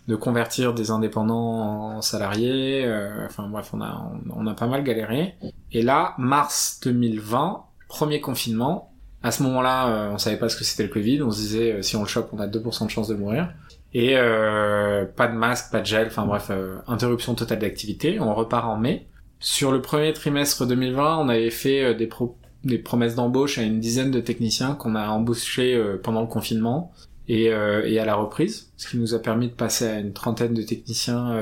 B: de convertir des indépendants en salariés. euh, enfin bref, on a on, on a pas mal galéré. Et là, mars 2020, premier confinement. À ce moment-là, euh, on savait pas ce que c'était le Covid. On se disait euh, si on le chope, on a 2% de chance de mourir. Et euh, pas de masque, pas de gel. Enfin bref, euh, interruption totale d'activité. On repart en mai. Sur le premier trimestre 2020, on avait fait euh, des pro des promesses d'embauche à une dizaine de techniciens qu'on a embauchés euh, pendant le confinement et, euh, et à la reprise, ce qui nous a permis de passer à une trentaine de techniciens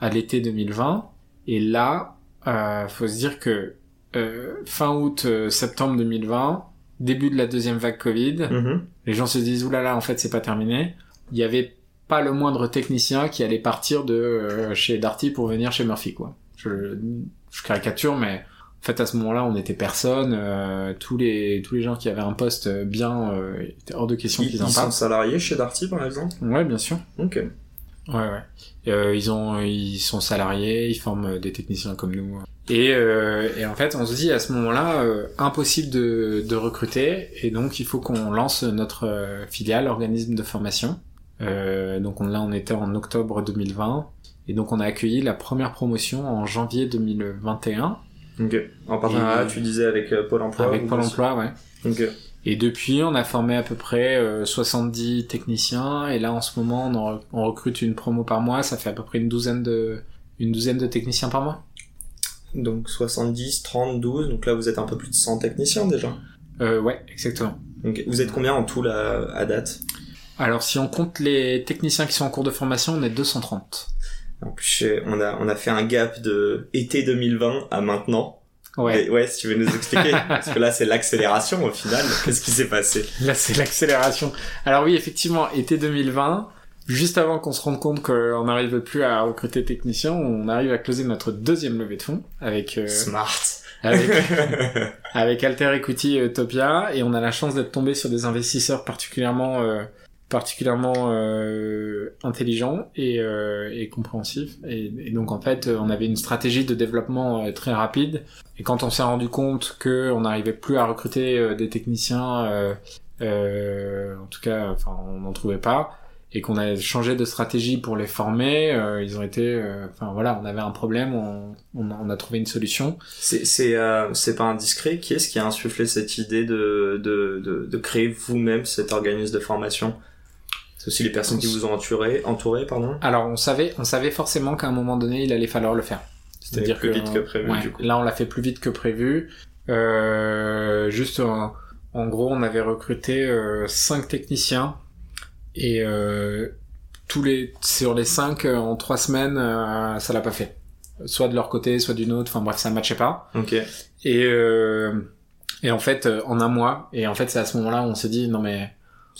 B: à l'été 2020. Et là, euh, faut se dire que euh, fin août, euh, septembre 2020, début de la deuxième vague Covid,
A: Mhm.
B: les gens se disent oulala, en fait, c'est pas terminé. Il y avait pas le moindre technicien qui allait partir de euh, chez Darty pour venir chez Murphy, quoi. Je, je caricature, mais en fait, à ce moment-là, on était personne. euh, tous les tous les gens qui avaient un poste bien, euh, était hors de question
A: Ils,
B: qu'ils
A: ils
B: en
A: sont
B: parlent.
A: salariés chez Darty par exemple?
B: Ouais, bien sûr.
A: Ok.
B: Ouais, ouais. Euh, ils ont, ils sont salariés, ils forment des techniciens comme nous. Et, euh, et en fait, on se dit à ce moment-là, euh, impossible de, de recruter, et donc il faut qu'on lance notre euh, filiale, organisme de formation. Euh, donc on, là, on était en octobre 2020, et donc on a accueilli la première promotion en janvier 2021
A: Ok. En partenariat, tu disais avec euh, Pôle Emploi
B: avec Pôle Emploi, ouais.
A: Ok.
B: Et depuis, on a formé à peu près euh, 70 techniciens, et là en ce moment, on, en- on recrute une promo par mois, ça fait à peu près une douzaine de, une douzaine de techniciens par mois.
A: Donc 70, 30, 12, donc là vous êtes un peu plus de 100 techniciens déjà.
B: Euh, ouais, exactement.
A: Ok. Vous êtes combien en tout là, à date?
B: Alors si on compte les techniciens qui sont en cours de formation, on est 230.
A: En plus, on a, on a fait un gap de été 2020 à maintenant.
B: Ouais,
A: ouais, si tu veux nous expliquer. parce que là, c'est l'accélération au final. Qu'est-ce qui s'est passé?
B: Là c'est l'accélération. Alors oui, effectivement, été 2020, juste avant qu'on se rende compte qu'on n'arrive plus à recruter de techniciens, on arrive à closer notre deuxième levée de fonds avec euh,
A: Smart.
B: avec avec Alter Equity et Utopia et on a la chance d'être tombé sur des investisseurs particulièrement euh, particulièrement euh, intelligent et, euh, et compréhensif. Et, donc en fait, on avait une stratégie de développement euh, très rapide. Et quand on s'est rendu compte que on n'arrivait plus à recruter euh, des techniciens, euh, en tout cas, enfin, on n'en trouvait pas, et qu'on a changé de stratégie pour les former, ils ont été, enfin voilà, on avait un problème, on, on, a, trouvé une solution.
A: C'est c'est c'est pas indiscret. Qui est-ce qui a insufflé cette idée de de de, de créer vous-même cet organisme de formation? C'est aussi les personnes qui vous ont entouré, entouré, pardon.
B: Alors on savait, on savait forcément qu'à un moment donné, il allait falloir le faire.
A: C'est-à-dire plus vite que prévu.
B: ouais,
A: du coup.
B: là on l'a fait plus vite que prévu. Euh, juste en, en gros, on avait recruté euh, cinq techniciens et euh, tous les sur les cinq euh, en trois semaines, euh, ça l'a pas fait. Soit de leur côté, soit d'une autre. Enfin bref, ça matchait pas.
A: Ok.
B: Et euh, et en fait, en un mois. Et en fait, c'est à ce moment-là où on s'est dit non mais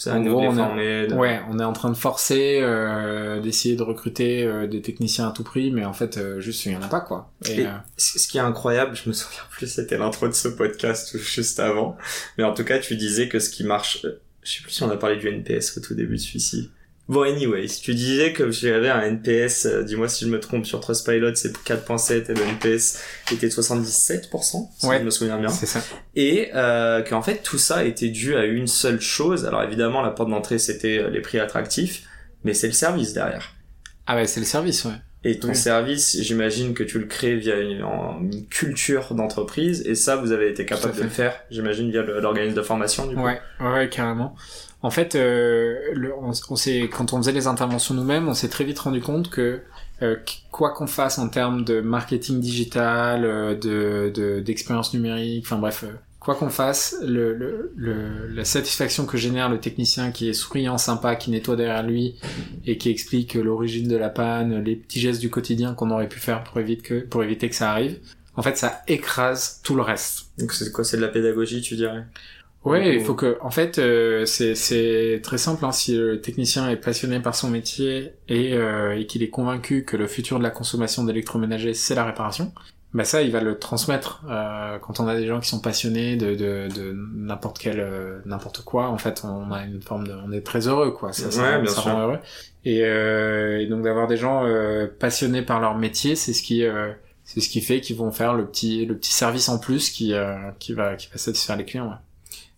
A: À nous
B: on est-
A: de-
B: Ouais, on est en train de forcer, euh, d'essayer de recruter euh, des techniciens à tout prix, mais en fait, euh, juste il y en a pas quoi. Et,
A: Et-
B: euh,
A: Ce qui est incroyable, je me souviens plus, c'était l'intro de ce podcast juste avant. Mais en tout cas, tu disais que ce qui marche, euh, je sais plus si on a parlé du NPS au tout début de celui-ci. Bon, anyways, tu disais que j'avais un NPS, euh, dis-moi si je me trompe, sur Trustpilot, c'est 4.7 et le NPS était de 77%, si
B: Ouais.
A: je me souviens bien.
B: c'est ça.
A: Et euh, qu'en fait, tout ça était dû à une seule chose. Alors évidemment, la porte d'entrée, c'était euh, les prix attractifs, mais c'est le service derrière.
B: Ah ouais, c'est le service, ouais.
A: Et ton service, j'imagine que tu le crées via une, une culture d'entreprise, et ça, vous avez été capable de le faire, j'imagine, via l'organisme de formation, du coup.
B: Ouais, ouais, carrément. En fait, euh, on, on s'est, quand on faisait les interventions nous-mêmes, on s'est très vite rendu compte que euh, qu- quoi qu'on fasse en termes de marketing digital, euh, de, de, d'expérience numérique, enfin bref, quoi qu'on fasse, le, le, le, la satisfaction que génère le technicien qui est souriant, sympa, qui nettoie derrière lui et qui explique l'origine de la panne, les petits gestes du quotidien qu'on aurait pu faire pour éviter que, pour éviter que ça arrive, en fait, ça écrase tout le reste.
A: Donc c'est quoi, c'est de la pédagogie, tu dirais?
B: Ouais, il faut que, en fait, euh, c'est très simple. Hein, si le technicien est passionné par son métier et, euh, et qu'il est convaincu que le futur de la consommation d'électroménager c'est la réparation, bah ça, il va le transmettre. Euh, quand on a des gens qui sont passionnés de de, de n'importe quel euh, n'importe quoi, en fait, on a une forme de, on est très heureux, quoi. Ça, ça,
A: Ouais,
B: rend-
A: bien
B: ça
A: sûr.
B: rend heureux. Et, euh, et donc d'avoir des gens euh, passionnés par leur métier, c'est ce qui euh, c'est ce qui fait qu'ils vont faire le petit le petit service en plus qui euh, qui va qui va satisfaire les clients. Ouais.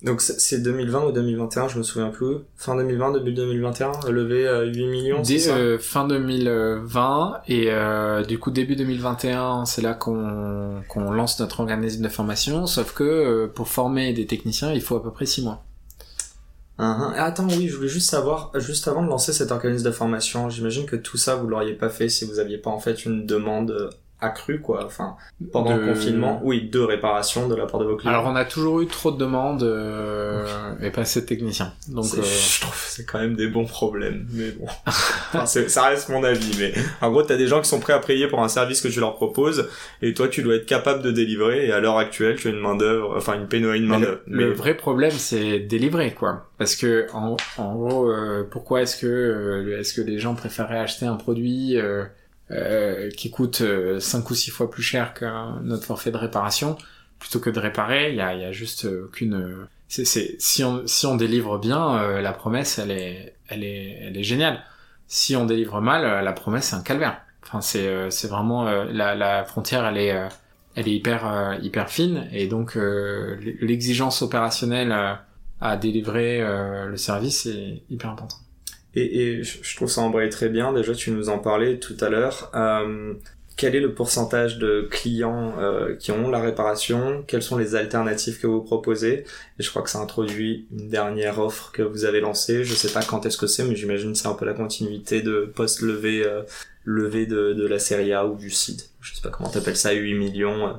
A: Donc c'est c'est 2020 ou 2021, je me souviens plus. Fin 2020, début 2021, levé à 8 millions, c'est
B: Dès,
A: ça
B: euh, fin 2020 et euh, du coup début 2021 c'est là qu'on qu'on lance notre organisme de formation sauf que euh, pour former des techniciens il faut à peu près six mois
A: Uhum. Ah, Attends, oui, je voulais juste savoir, juste avant de lancer cet organisme de formation, j'imagine que tout ça, vous l'auriez pas fait si vous aviez pas en fait une demande euh, accrue, quoi. Enfin, pendant
B: De-
A: le confinement, oui, de réparation de la part de vos clients.
B: alors on a toujours eu trop de demandes euh, et pas assez de techniciens donc
A: C'est-
B: euh,
A: Je trouve que c'est quand même des bons problèmes, mais bon. Enfin, ça reste mon avis, mais en gros, t'as des gens qui sont prêts à payer pour un service que tu leur proposes, et toi, tu dois être capable de délivrer, et à l'heure actuelle, tu as une main d'œuvre, enfin, une pénurie de main
B: Mais
A: d'œuvre.
B: le, le vrai problème, c'est délivrer, quoi. Parce que, en, en gros, euh, pourquoi est-ce que, euh, est-ce que les gens préféraient acheter un produit euh, euh, qui coûte euh, 5 ou 6 fois plus cher que notre forfait de réparation, plutôt que de réparer, il y a, y a juste euh, aucune... euh, c'est, c'est, si on, si on délivre bien, euh, la promesse, elle est, elle est, elle est géniale. Si on délivre mal, euh, la promesse, c'est un calvaire. Enfin, c'est, euh, c'est vraiment, euh, la, la frontière, elle est, euh, elle est hyper euh, hyper fine et donc euh, l'exigence opérationnelle euh, à délivrer euh, le service est hyper important.
A: Et, et je trouve ça embraye très bien. Déjà, tu nous en parlais tout à l'heure. Euh, quel est le pourcentage de clients euh, qui ont la réparation? Quelles sont les alternatives que vous proposez? Et je crois que ça introduit une dernière offre que vous avez lancée. Je sais pas quand est-ce que c'est, mais j'imagine que c'est un peu la continuité de post-levée euh, levée de, de la série A ou du CID. Je sais pas comment t'appelles ça, 8 millions. euh.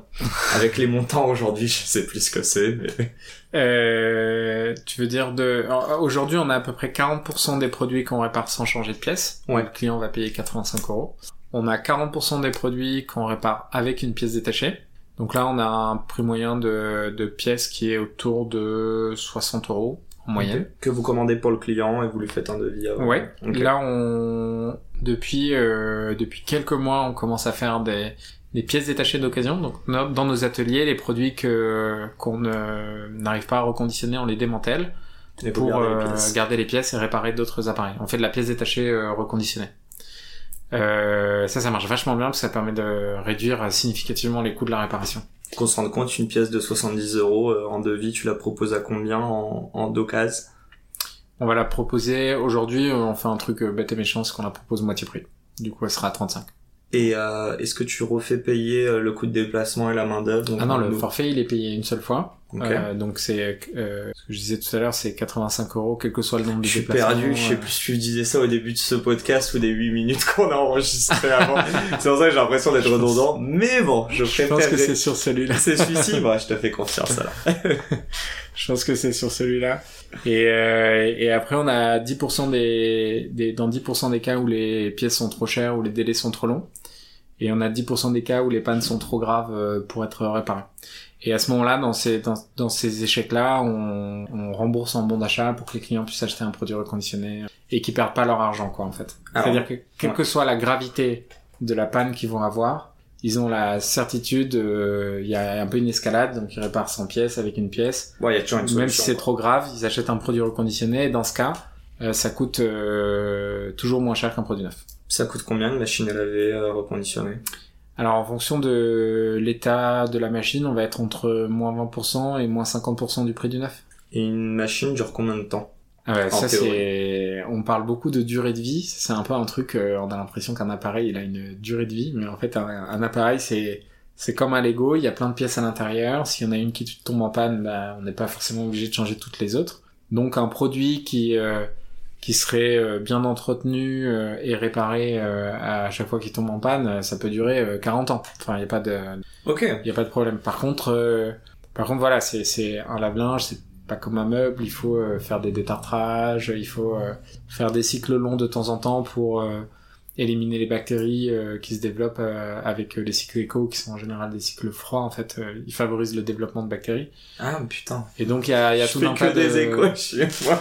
A: Avec les montants aujourd'hui, je sais plus ce que c'est. Mais...
B: Euh, tu veux dire de alors, aujourd'hui on a à peu près 40% des produits qu'on répare sans changer de pièce.
A: Ouais.
B: Le client va payer 85 euros. On a 40% des produits qu'on répare avec une pièce détachée. Donc là on a un prix moyen de, de pièce qui est autour de 60 euros en moyenne.
A: Que vous commandez pour le client et vous lui faites un devis avant.
B: Ouais.
A: Ok.
B: Là, on depuis euh, depuis quelques mois, on commence à faire des des pièces détachées d'occasion. Donc dans nos ateliers, les produits que qu'on n'arrive pas à reconditionner, on les démantèle.
A: Et
B: pour
A: gardez les
B: euh, garder les pièces et réparer d'autres appareils. On fait de la pièce détachée euh, reconditionnée. Euh, ça, ça marche vachement bien parce que ça permet de réduire significativement les coûts de la réparation.
A: Qu'on se rende compte, une pièce de 70 euros en devis, tu la proposes à combien en, en d'occasion?
B: On va la proposer aujourd'hui, on fait un truc bête et méchant, c'est qu'on la propose moitié prix. Du coup, elle sera à 35.
A: Et euh, est-ce que tu refais payer euh, le coût de déplacement et la main d'œuvre
B: Ah non, le
A: nous-
B: forfait, il est payé une seule fois.
A: Ok.
B: Euh, donc c'est, euh, ce que je disais tout à l'heure, c'est 85 euros, quel que soit le nombre de
A: Je suis
B: déplacements.
A: perdu, je sais
B: euh.
A: plus si tu disais ça au début de ce podcast ou des 8 minutes qu'on a enregistré avant. c'est pour ça que j'ai l'impression d'être redondant. Mais bon, je
B: Je pense que c'est sur celui-là.
A: C'est celui-ci Bah, je te fais confiance alors.
B: Je pense que c'est sur celui-là. Et, euh, et après, on a 10% des, des, dans 10% des cas où les pièces sont trop chères, ou les délais sont trop longs. Et on a 10% des cas où les pannes sont trop graves euh, pour être réparées. Et à ce moment-là, dans ces, dans, dans ces échecs-là, on, on rembourse en bon d'achat pour que les clients puissent acheter un produit reconditionné et qu'ils perdent pas leur argent, quoi, en fait. C'est-à-dire que, quelle
A: ouais.
B: que soit la gravité de la panne qu'ils vont avoir, ils ont la certitude, euh, il y a un peu une escalade, donc ils réparent 100 pièces avec une pièce.
A: Il y a toujours une solution.
B: Même si c'est trop grave, ils achètent un produit reconditionné. Et dans ce cas, euh, ça coûte euh, toujours moins cher qu'un produit neuf.
A: Ça coûte combien une machine à laver euh, reconditionnée?
B: Alors en fonction de l'état de la machine, on va être entre moins 20% et moins 50% du prix du neuf.
A: Et une machine dure combien de temps?
B: Ah ouais, ça c'est. On parle beaucoup de durée de vie. C'est un peu un truc. euh, on a l'impression qu'un appareil il a une durée de vie, mais en fait un, un appareil c'est c'est comme un Lego. Il y a plein de pièces à l'intérieur. S'il y en a une qui tombe en panne, bah, on n'est pas forcément obligé de changer toutes les autres. Donc un produit qui euh, qui serait euh, bien entretenu euh, et réparé euh, à chaque fois qu'il tombe en panne, ça peut durer euh, 40 ans. Enfin, il y a pas de
A: Ok.
B: il y a pas de problème. Par contre, par contre, voilà, c'est c'est un lave-linge, c'est pas comme un meuble. Il faut faire des détartrages, il faut faire des cycles longs de temps en temps pour éliminer les bactéries qui se développent avec les cycles éco, qui sont en général des cycles froids. En fait, ils favorisent le développement de bactéries.
A: Ah putain.
B: Et donc il y a, y a
A: je
B: tout un
A: que
B: de
A: des échos chez moi.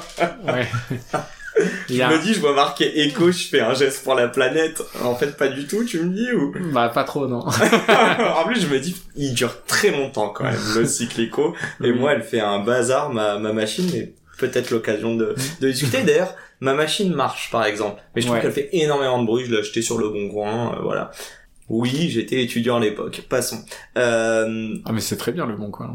B: Ouais.
A: Je
B: a...
A: me dis, je vois marquer écho, je fais un geste pour la planète. En fait, pas du tout, tu me dis ou?
B: Bah pas trop non.
A: En plus, je me dis, il dure très longtemps quand même le cycle écho. Et
B: Oui.
A: moi, elle fait un bazar ma ma machine, mais peut-être l'occasion de de discuter. D'ailleurs, ma machine marche par exemple, mais je trouve
B: Ouais.
A: qu'elle fait énormément de bruit. Je l'ai acheté sur le bon coin, euh, voilà. Oui, j'étais étudiant à l'époque. Passons. Euh,
B: Ah mais c'est très bien le bon quoi.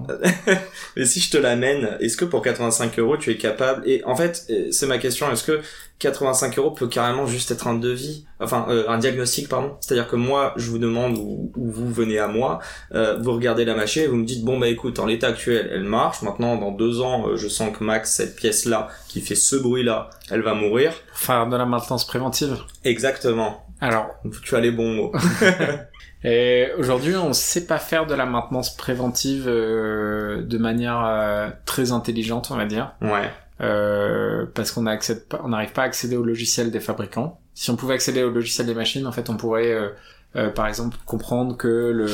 A: mais si je te l'amène, est-ce que pour 85 euros tu es capable Et en fait, euh, c'est ma question. Est-ce que 85 euros peut carrément juste être un devis, enfin euh, un diagnostic, pardon? C'est-à-dire que moi, je vous demande ou, ou vous venez à moi, euh, vous regardez la machine et vous me dites bon bah écoute, en l'état actuel, elle marche. Maintenant, dans deux ans, euh, je sens que max cette pièce là qui fait ce bruit là, elle va mourir.
B: Faire de la maintenance préventive.
A: Exactement.
B: Alors
A: Tu as les bons mots.
B: Et aujourd'hui, on sait pas faire de la maintenance préventive euh, de manière euh, très intelligente, on va dire,
A: ouais.
B: euh, parce qu'on n'accède pas, on n'arrive pas à accéder au logiciel des fabricants. Si on pouvait accéder au logiciel des machines, en fait, on pourrait, euh, euh, par exemple, comprendre que le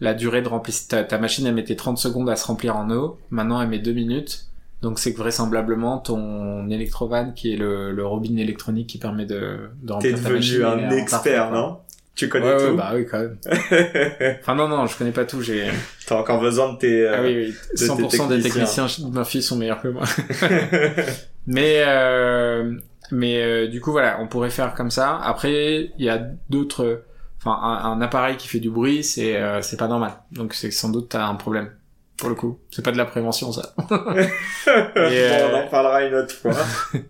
B: la durée de remplissage, ta, ta machine elle mettait 30 secondes à se remplir en eau, maintenant elle met 2 minutes. Donc c'est que vraisemblablement ton électrovan qui est le, le robinet électronique qui permet de, de
A: T'es
B: remplir machine.
A: devenu un expert,
B: parfait,
A: non? Tu connais
B: Ouais, ouais,
A: tout?
B: bah oui, quand même. Enfin, non, non, je connais pas tout, j'ai...
A: T'as encore besoin de tes. euh,
B: Ah oui, oui.
A: tes
B: 100% des
A: techniciens.
B: de Murphy sont meilleurs que moi. mais, euh, mais euh, du coup, voilà, on pourrait faire comme ça. Après, il y a d'autres... Enfin, un, un appareil qui fait du bruit, c'est euh, c'est pas normal. Donc, c'est sans doute t'as un problème. Pour le coup, c'est pas de la prévention, ça.
A: bon,
B: euh,
A: on en parlera une autre fois.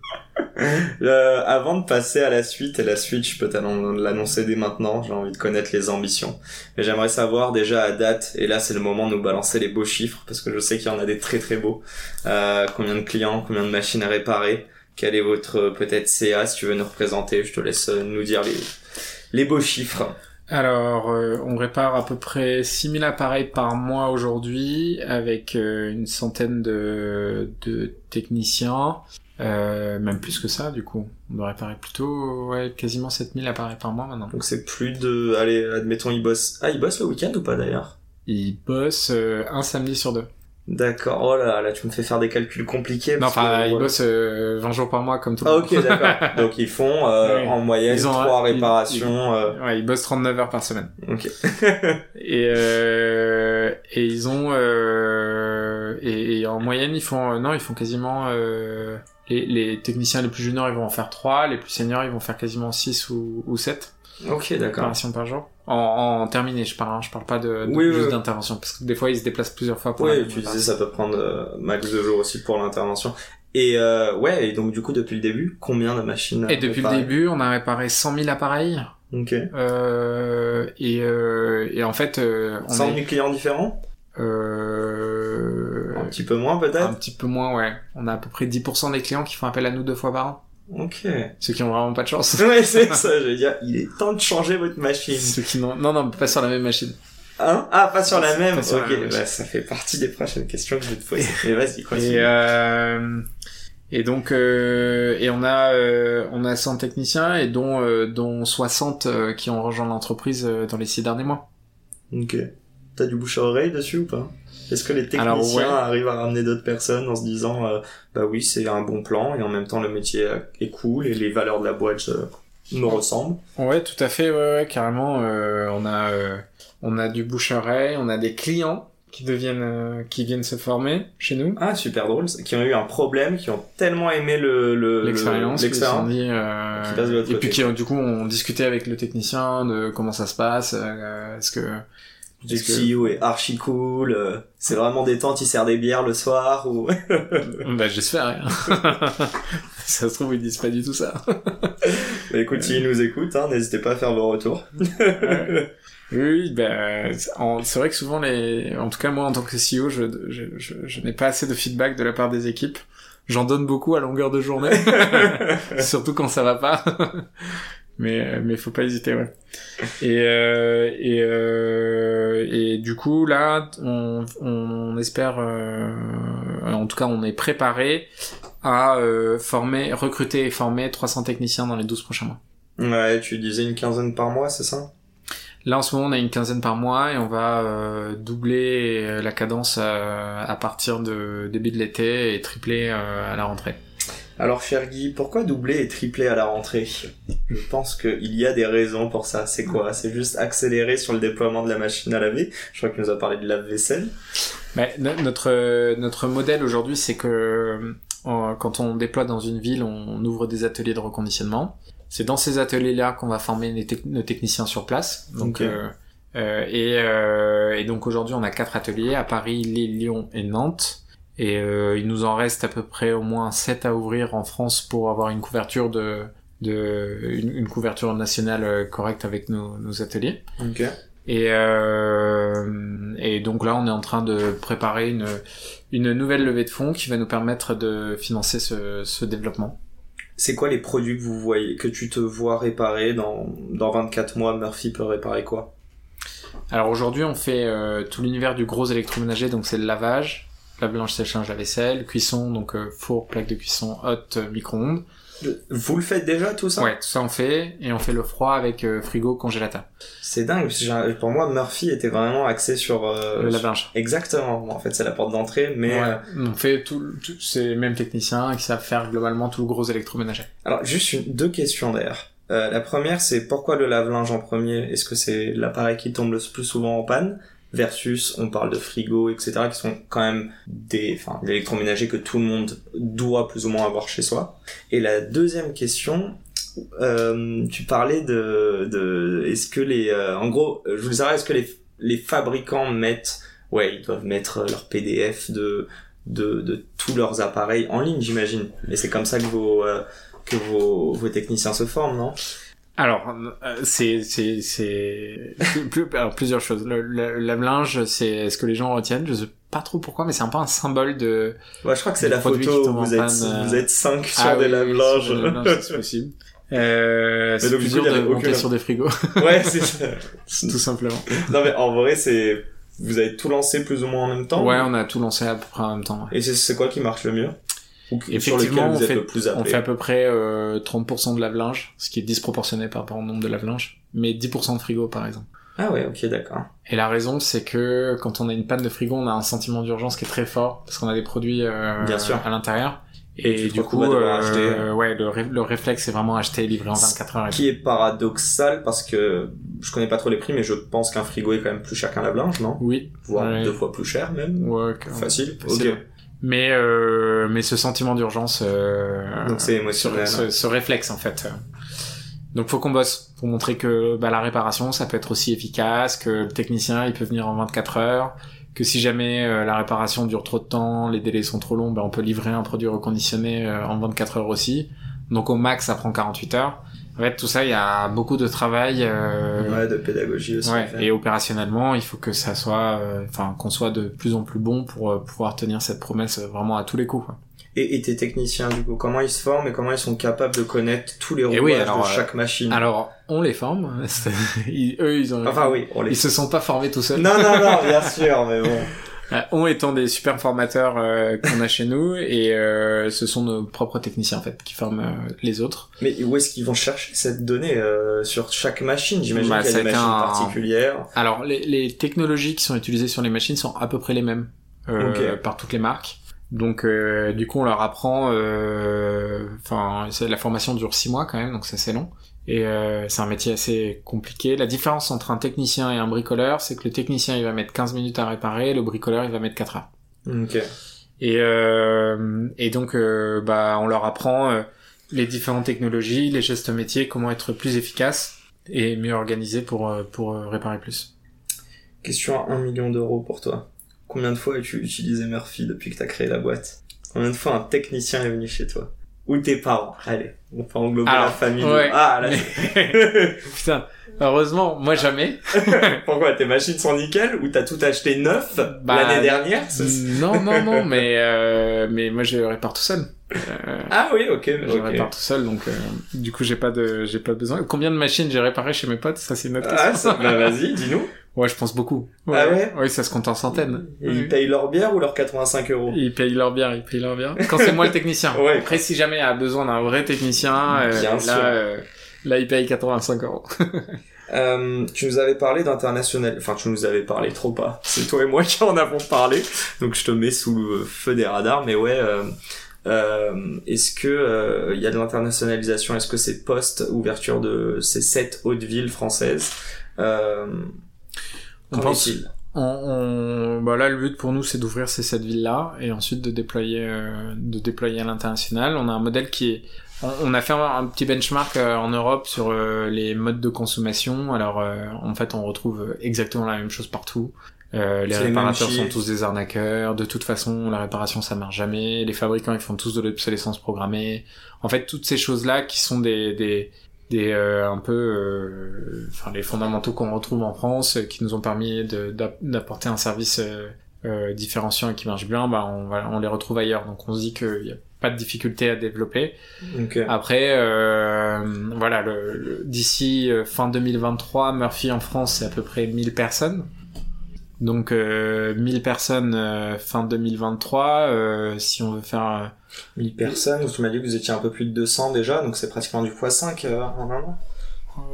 A: Euh, avant de passer à la suite, et la suite, je peux l'annoncer dès maintenant, j'ai envie de connaître les ambitions. Mais j'aimerais savoir déjà à date, et là c'est le moment de nous balancer les beaux chiffres, parce que je sais qu'il y en a des très très beaux. Euh, combien de clients, combien de machines à réparer, quel est votre euh, peut-être CA, si tu veux nous représenter, je te laisse euh, nous dire les, les beaux chiffres.
B: Alors, euh, on répare à peu près 6000 appareils par mois aujourd'hui, avec euh, une centaine de, de techniciens. Euh, même plus que ça, du coup. On doit réparer plutôt, ouais, quasiment 7000 appareils par mois maintenant.
A: Donc c'est plus de... Allez, admettons, ils bossent... Ah, ils bossent le week-end ou pas d'ailleurs?
B: Ils bossent euh, un samedi sur deux.
A: D'accord, oh là, là, tu me fais faire des calculs compliqués.
B: Non,
A: parce
B: enfin,
A: que-
B: ils bossent euh, 20 jours par mois comme tout le
A: Ah
B: monde.
A: ok d'accord. Donc ils font euh,
B: Oui.
A: en moyenne
B: Ils ont un-
A: trois
B: ils-
A: réparations. euh,
B: Ouais, ils bossent 39 heures par semaine.
A: Ok.
B: Et, euh, et ils ont euh, et, et en moyenne, ils font, euh, non, ils font quasiment, euh, les, les techniciens les plus juniors, ils vont en faire 3, les plus seniors, ils vont faire quasiment 6 ou, ou 7
A: Ok, d'accord.
B: opérations par jour. En, en terminé, je parle, hein, je parle pas de, de
A: Oui, oui,
B: juste
A: oui.
B: d'intervention, parce que des fois, ils se déplacent plusieurs fois pour
A: Ouais,
B: la
A: tu disais ça peut prendre euh, max deux jours aussi pour l'intervention. Et euh, ouais, et donc du coup depuis le début, combien de machines
B: Et depuis le début, on a réparé 100 000 appareils.
A: Ok.
B: Euh, et, euh, et en fait, euh, on
A: 100
B: est,
A: 000 clients différents
B: euh,
A: Un petit peu moins
B: un
A: peut-être
B: petit peu moins, ouais. On a à peu près 10% des clients qui font appel à nous deux fois par an.
A: Ok.
B: Ceux qui ont vraiment pas de chance.
A: Ouais, c'est ça, je veux dire, il est temps de changer votre machine.
B: Ceux qui n'ont, non, non, pas sur la même machine.
A: Hein? Ah, pas sur la même
B: sur la
A: Ok,
B: même
A: bah, ça fait partie des prochaines questions que je vais te poser. Mais vas-y, continue.
B: Et, euh, et donc, euh, et on a, euh, on a 100 techniciens et dont, euh, dont 60 euh, qui ont rejoint l'entreprise euh, dans les six derniers mois.
A: Ok. T'as du bouche à oreille dessus ou pas? Est-ce que les techniciens
B: Alors, ouais.
A: arrivent à ramener d'autres personnes en se disant euh, bah oui c'est un bon plan et en même temps le métier est cool et les valeurs de la boîte euh, me ressemblent?
B: Ouais, tout à fait, ouais, ouais carrément. euh, on a, euh, on a du bouche à oreille, on a des clients qui deviennent, qui viennent se former chez nous.
A: Ah super drôle, qui ont eu un problème, qui ont tellement aimé le le-
B: L'expérience,
A: le- l'expérience.
B: dit,
A: Qui
B: et puis qui, du coup, on discutait avec le technicien de comment ça se passe, est-ce que, Que-
A: CEO est archi cool, euh, c'est vraiment détente, il sert des bières le soir ou
B: bah j'espère. hein. ça se trouve ils disent pas du tout ça.
A: Bah, écoute s'ils nous écoutent, hein, n'hésitez pas à faire vos retours.
B: Ouais. Oui, ben, en- c'est vrai que souvent les, en tout cas moi en tant que CEO, je, je, je, je n'ai pas assez de feedback de la part des équipes. J'en donne beaucoup à longueur de journée, surtout quand ça va pas. Mais mais faut pas hésiter, ouais. Et euh, et euh, et du coup là, on, on espère, euh, en tout cas on est préparé à euh, former, recruter et former 300 techniciens dans les 12 prochains mois.
A: Ouais, tu disais une quinzaine par mois, c'est ça?
B: Là, en ce moment, on a une quinzaine par mois et on va euh, doubler euh, la cadence euh, à partir de début de l'été et tripler euh, à la rentrée.
A: Alors, cher Guy, pourquoi doubler et tripler à la rentrée? Je pense qu'il y a des raisons pour ça. C'est quoi? C'est juste accélérer sur le déploiement de la machine à laver? Je crois qu'il nous a parlé de lave-vaisselle.
B: Mais no- notre notre modèle aujourd'hui, c'est que euh, quand on déploie dans une ville, on ouvre des ateliers de reconditionnement. C'est dans ces ateliers-là qu'on va former tec- nos techniciens sur place. Donc euh, euh, et, euh, et donc aujourd'hui, on a quatre ateliers à Paris, Lille, Lyon et Nantes. Et euh, il nous en reste à peu près au moins sept à ouvrir en France pour avoir une couverture de, de une, une couverture nationale euh, correcte avec nos, nos ateliers.
A: Ok.
B: Et, euh, et donc là, on est en train de préparer une, une nouvelle levée de fonds qui va nous permettre de financer ce, ce développement.
A: C'est quoi les produits que vous voyez, que tu te vois réparer dans, dans 24 mois Murphy peut réparer quoi?
B: Alors aujourd'hui, on fait euh, tout l'univers du gros électroménager, donc c'est le lavage, lave-linge, sèche-linge, lave-vaisselle, cuisson, donc euh, four, plaque de cuisson, hotte, euh, micro-ondes.
A: Vous le faites déjà tout ça?
B: Ouais, tout ça on fait, et on fait le froid avec euh, frigo, congélateur.
A: C'est dingue. parce que Pour moi, Murphy était vraiment axé sur. euh,
B: le lave-linge.
A: Exactement. En fait, c'est la porte d'entrée, mais
B: Ouais.
A: euh,
B: On fait tout, tout c'est les mêmes techniciens qui savent faire globalement tout le gros électroménager.
A: Alors, juste une- deux questions d'ailleurs. La première, c'est pourquoi le lave-linge en premier? Est-ce que c'est l'appareil qui tombe le plus souvent en panne? Versus, on parle de frigo, etc., qui sont quand même des, enfin, l'électroménager que tout le monde doit plus ou moins avoir chez soi. Et la deuxième question, euh, tu parlais de, de, est-ce que les, euh, en gros, je voulais savoir, est-ce que les, les fabricants mettent, ouais, ils doivent mettre leur PDF de, de, de tous leurs appareils en ligne, j'imagine. Et c'est comme ça que vos, euh, que vos, vos techniciens se forment, non?
B: Alors, euh, c'est c'est c'est plusieurs choses. Le, le lave-linge, c'est ce que les gens retiennent. Je sais pas trop pourquoi, mais c'est un peu un symbole de.
A: Ouais, je crois que c'est la photo où vous êtes,
B: panne, euh.
A: vous êtes cinq sur
B: Ah
A: des
B: oui,
A: lave-linges.
B: c'est possible. Euh, c'est plus dur de monter sur des frigos,
A: ouais, c'est ça.
B: tout simplement.
A: Non, mais en vrai, c'est, vous avez tout lancé plus ou moins en même temps.
B: Ouais, on a tout lancé à peu près en même temps. ouais.
A: Et c'est, c'est quoi qui marche le mieux? Sur
B: Effectivement,
A: lequel vous
B: on fait,
A: le plus
B: on fait à peu près euh, 30% de lave-linge, ce qui est disproportionné par rapport au nombre de lave-linge, mais 10% de frigo par exemple.
A: Ah ouais, ok, d'accord.
B: Et la raison, c'est que quand on a une panne de frigo, on a un sentiment d'urgence qui est très fort parce qu'on a des produits euh,
A: Bien sûr.
B: à l'intérieur.
A: Et
B: Et, du coup, euh,
A: acheter.
B: ouais, le, ré- le réflexe c'est vraiment acheter et livrer en 24 heures.
A: Qui est paradoxal parce que je connais pas trop les prix, mais je pense qu'un frigo est quand même plus cher qu'un lave-linge, non?
B: Oui.
A: Voire
B: Ouais.
A: deux fois plus cher même.
B: Ouais,
A: Facile.
B: Mais euh, mais ce sentiment d'urgence, euh,
A: Donc c'est émotionnel.
B: ce, ce, ce réflexe en fait. Donc faut qu'on bosse pour montrer que bah, la réparation ça peut être aussi efficace, que le technicien il peut venir en 24 heures, que si jamais euh, la réparation dure trop de temps, les délais sont trop longs, bah, on peut livrer un produit reconditionné euh, en 24 heures aussi. Donc au max ça prend 48 heures. En fait tout ça il y a beaucoup de travail. euh,
A: Ouais, de pédagogie aussi.
B: Ouais, et opérationnellement, il faut que ça soit, euh, enfin, qu'on soit de plus en plus bon pour euh, pouvoir tenir cette promesse euh, vraiment à tous les coups. quoi.
A: Et, et tes techniciens, du coup, comment ils se forment et comment ils sont capables de connaître tous les rouages
B: oui, alors,
A: de chaque machine?
B: Alors, on les forme. ils- eux, ils ont,
A: Enfin oui, on les...
B: ils se sont pas formés tout seuls.
A: Non, non, non, bien sûr, mais bon.
B: Euh, on étant des super formateurs euh, qu'on a chez nous, et euh, ce sont nos propres techniciens en fait qui forment les autres.
A: Mais où est-ce qu'ils vont chercher cette donnée euh, sur chaque machine? J'imagine
B: Bah,
A: qu'il y a des machines
B: un-
A: particulières.
B: Alors, les, les technologies qui sont utilisées sur les machines sont à peu près les mêmes euh, par toutes les marques. Donc, euh, du coup, on leur apprend. Enfin, la formation dure six mois quand même, donc c'est assez long. Et euh, c'est un métier assez compliqué. La différence entre un technicien et un bricoleur, c'est que le technicien il va mettre 15 minutes à réparer, le bricoleur il va mettre 4 heures.
A: Ok.
B: Et, euh, et donc, euh, bah, on leur apprend euh, les différentes technologies, les gestes métiers, comment être plus efficace et mieux organisé pour euh, pour réparer plus.
A: Question à 1 million d'euros pour toi. Combien de fois as-tu utilisé Murphy depuis que t'as créé la boîte? Combien de fois un technicien est venu chez toi? Ou tes parents Allez, on peut englober
B: Alors,
A: la famille.
B: ouais.
A: Ah, là,
B: Putain, heureusement, moi jamais.
A: pourquoi Tes machines sont nickel Ou t'as tout acheté neuf
B: Bah,
A: l'année dernière
B: non, non, non, mais euh, mais moi je répare tout seul. Euh,
A: Ah oui, ok,
B: Je
A: ok.
B: répare tout seul, donc euh, du coup j'ai pas de j'ai pas besoin. Combien de machines j'ai réparé chez mes potes? Ça c'est une autre
A: Ah,
B: question.
A: ça- bah vas-y, dis-nous.
B: Ouais, je pense beaucoup.
A: Ah ouais
B: Oui, ça se compte en centaines.
A: Et
B: Oui.
A: ils payent leur bière ou leurs 85 euros?
B: Ils payent leur bière, ils payent leur bière. Quand c'est moi le technicien.
A: Ouais.
B: Après, si jamais il a besoin d'un vrai technicien, euh, là, euh, là, il paye 85 euros.
A: Euh, tu nous avais parlé d'international, enfin tu nous avais parlé trop pas. C'est toi et moi qui en avons parlé, donc je te mets sous le feu des radars. Mais ouais, euh, euh, est-ce que euh, il y a de l'internationalisation? Est-ce que c'est post ouverture de ces sept hautes villes françaises? Euh,
B: On pense- On, on- bah là, le but pour nous, c'est d'ouvrir ces sept villes-là et ensuite de déployer, euh, de déployer à l'international. On a un modèle qui est, on, a fait un, petit benchmark euh, en Europe sur euh, les modes de consommation. Alors, euh, en fait, on retrouve exactement la même chose partout. Euh, les réparateurs sont tous des arnaqueurs. De toute façon, la réparation, ça marche jamais. Les fabricants, ils font tous de l'obsolescence programmée. En fait, toutes ces choses-là qui sont des, des, des euh, un peu euh, enfin les fondamentaux qu'on retrouve en France euh, qui nous ont permis d'apporter un service euh, euh, différenciant et qui marche bien bah on, va- on les retrouve ailleurs donc on se dit qu'il n'y a pas de difficulté à développer après euh, voilà le, le- d'ici fin 2023 Murphy en France c'est à peu près 1000 personnes donc euh, 1000 personnes euh, fin 2023 euh, si on veut faire euh,
A: 1000 personnes. Tu m'as dit que vous étiez un peu plus de 200 déjà, donc c'est pratiquement du x5 euh, en un an.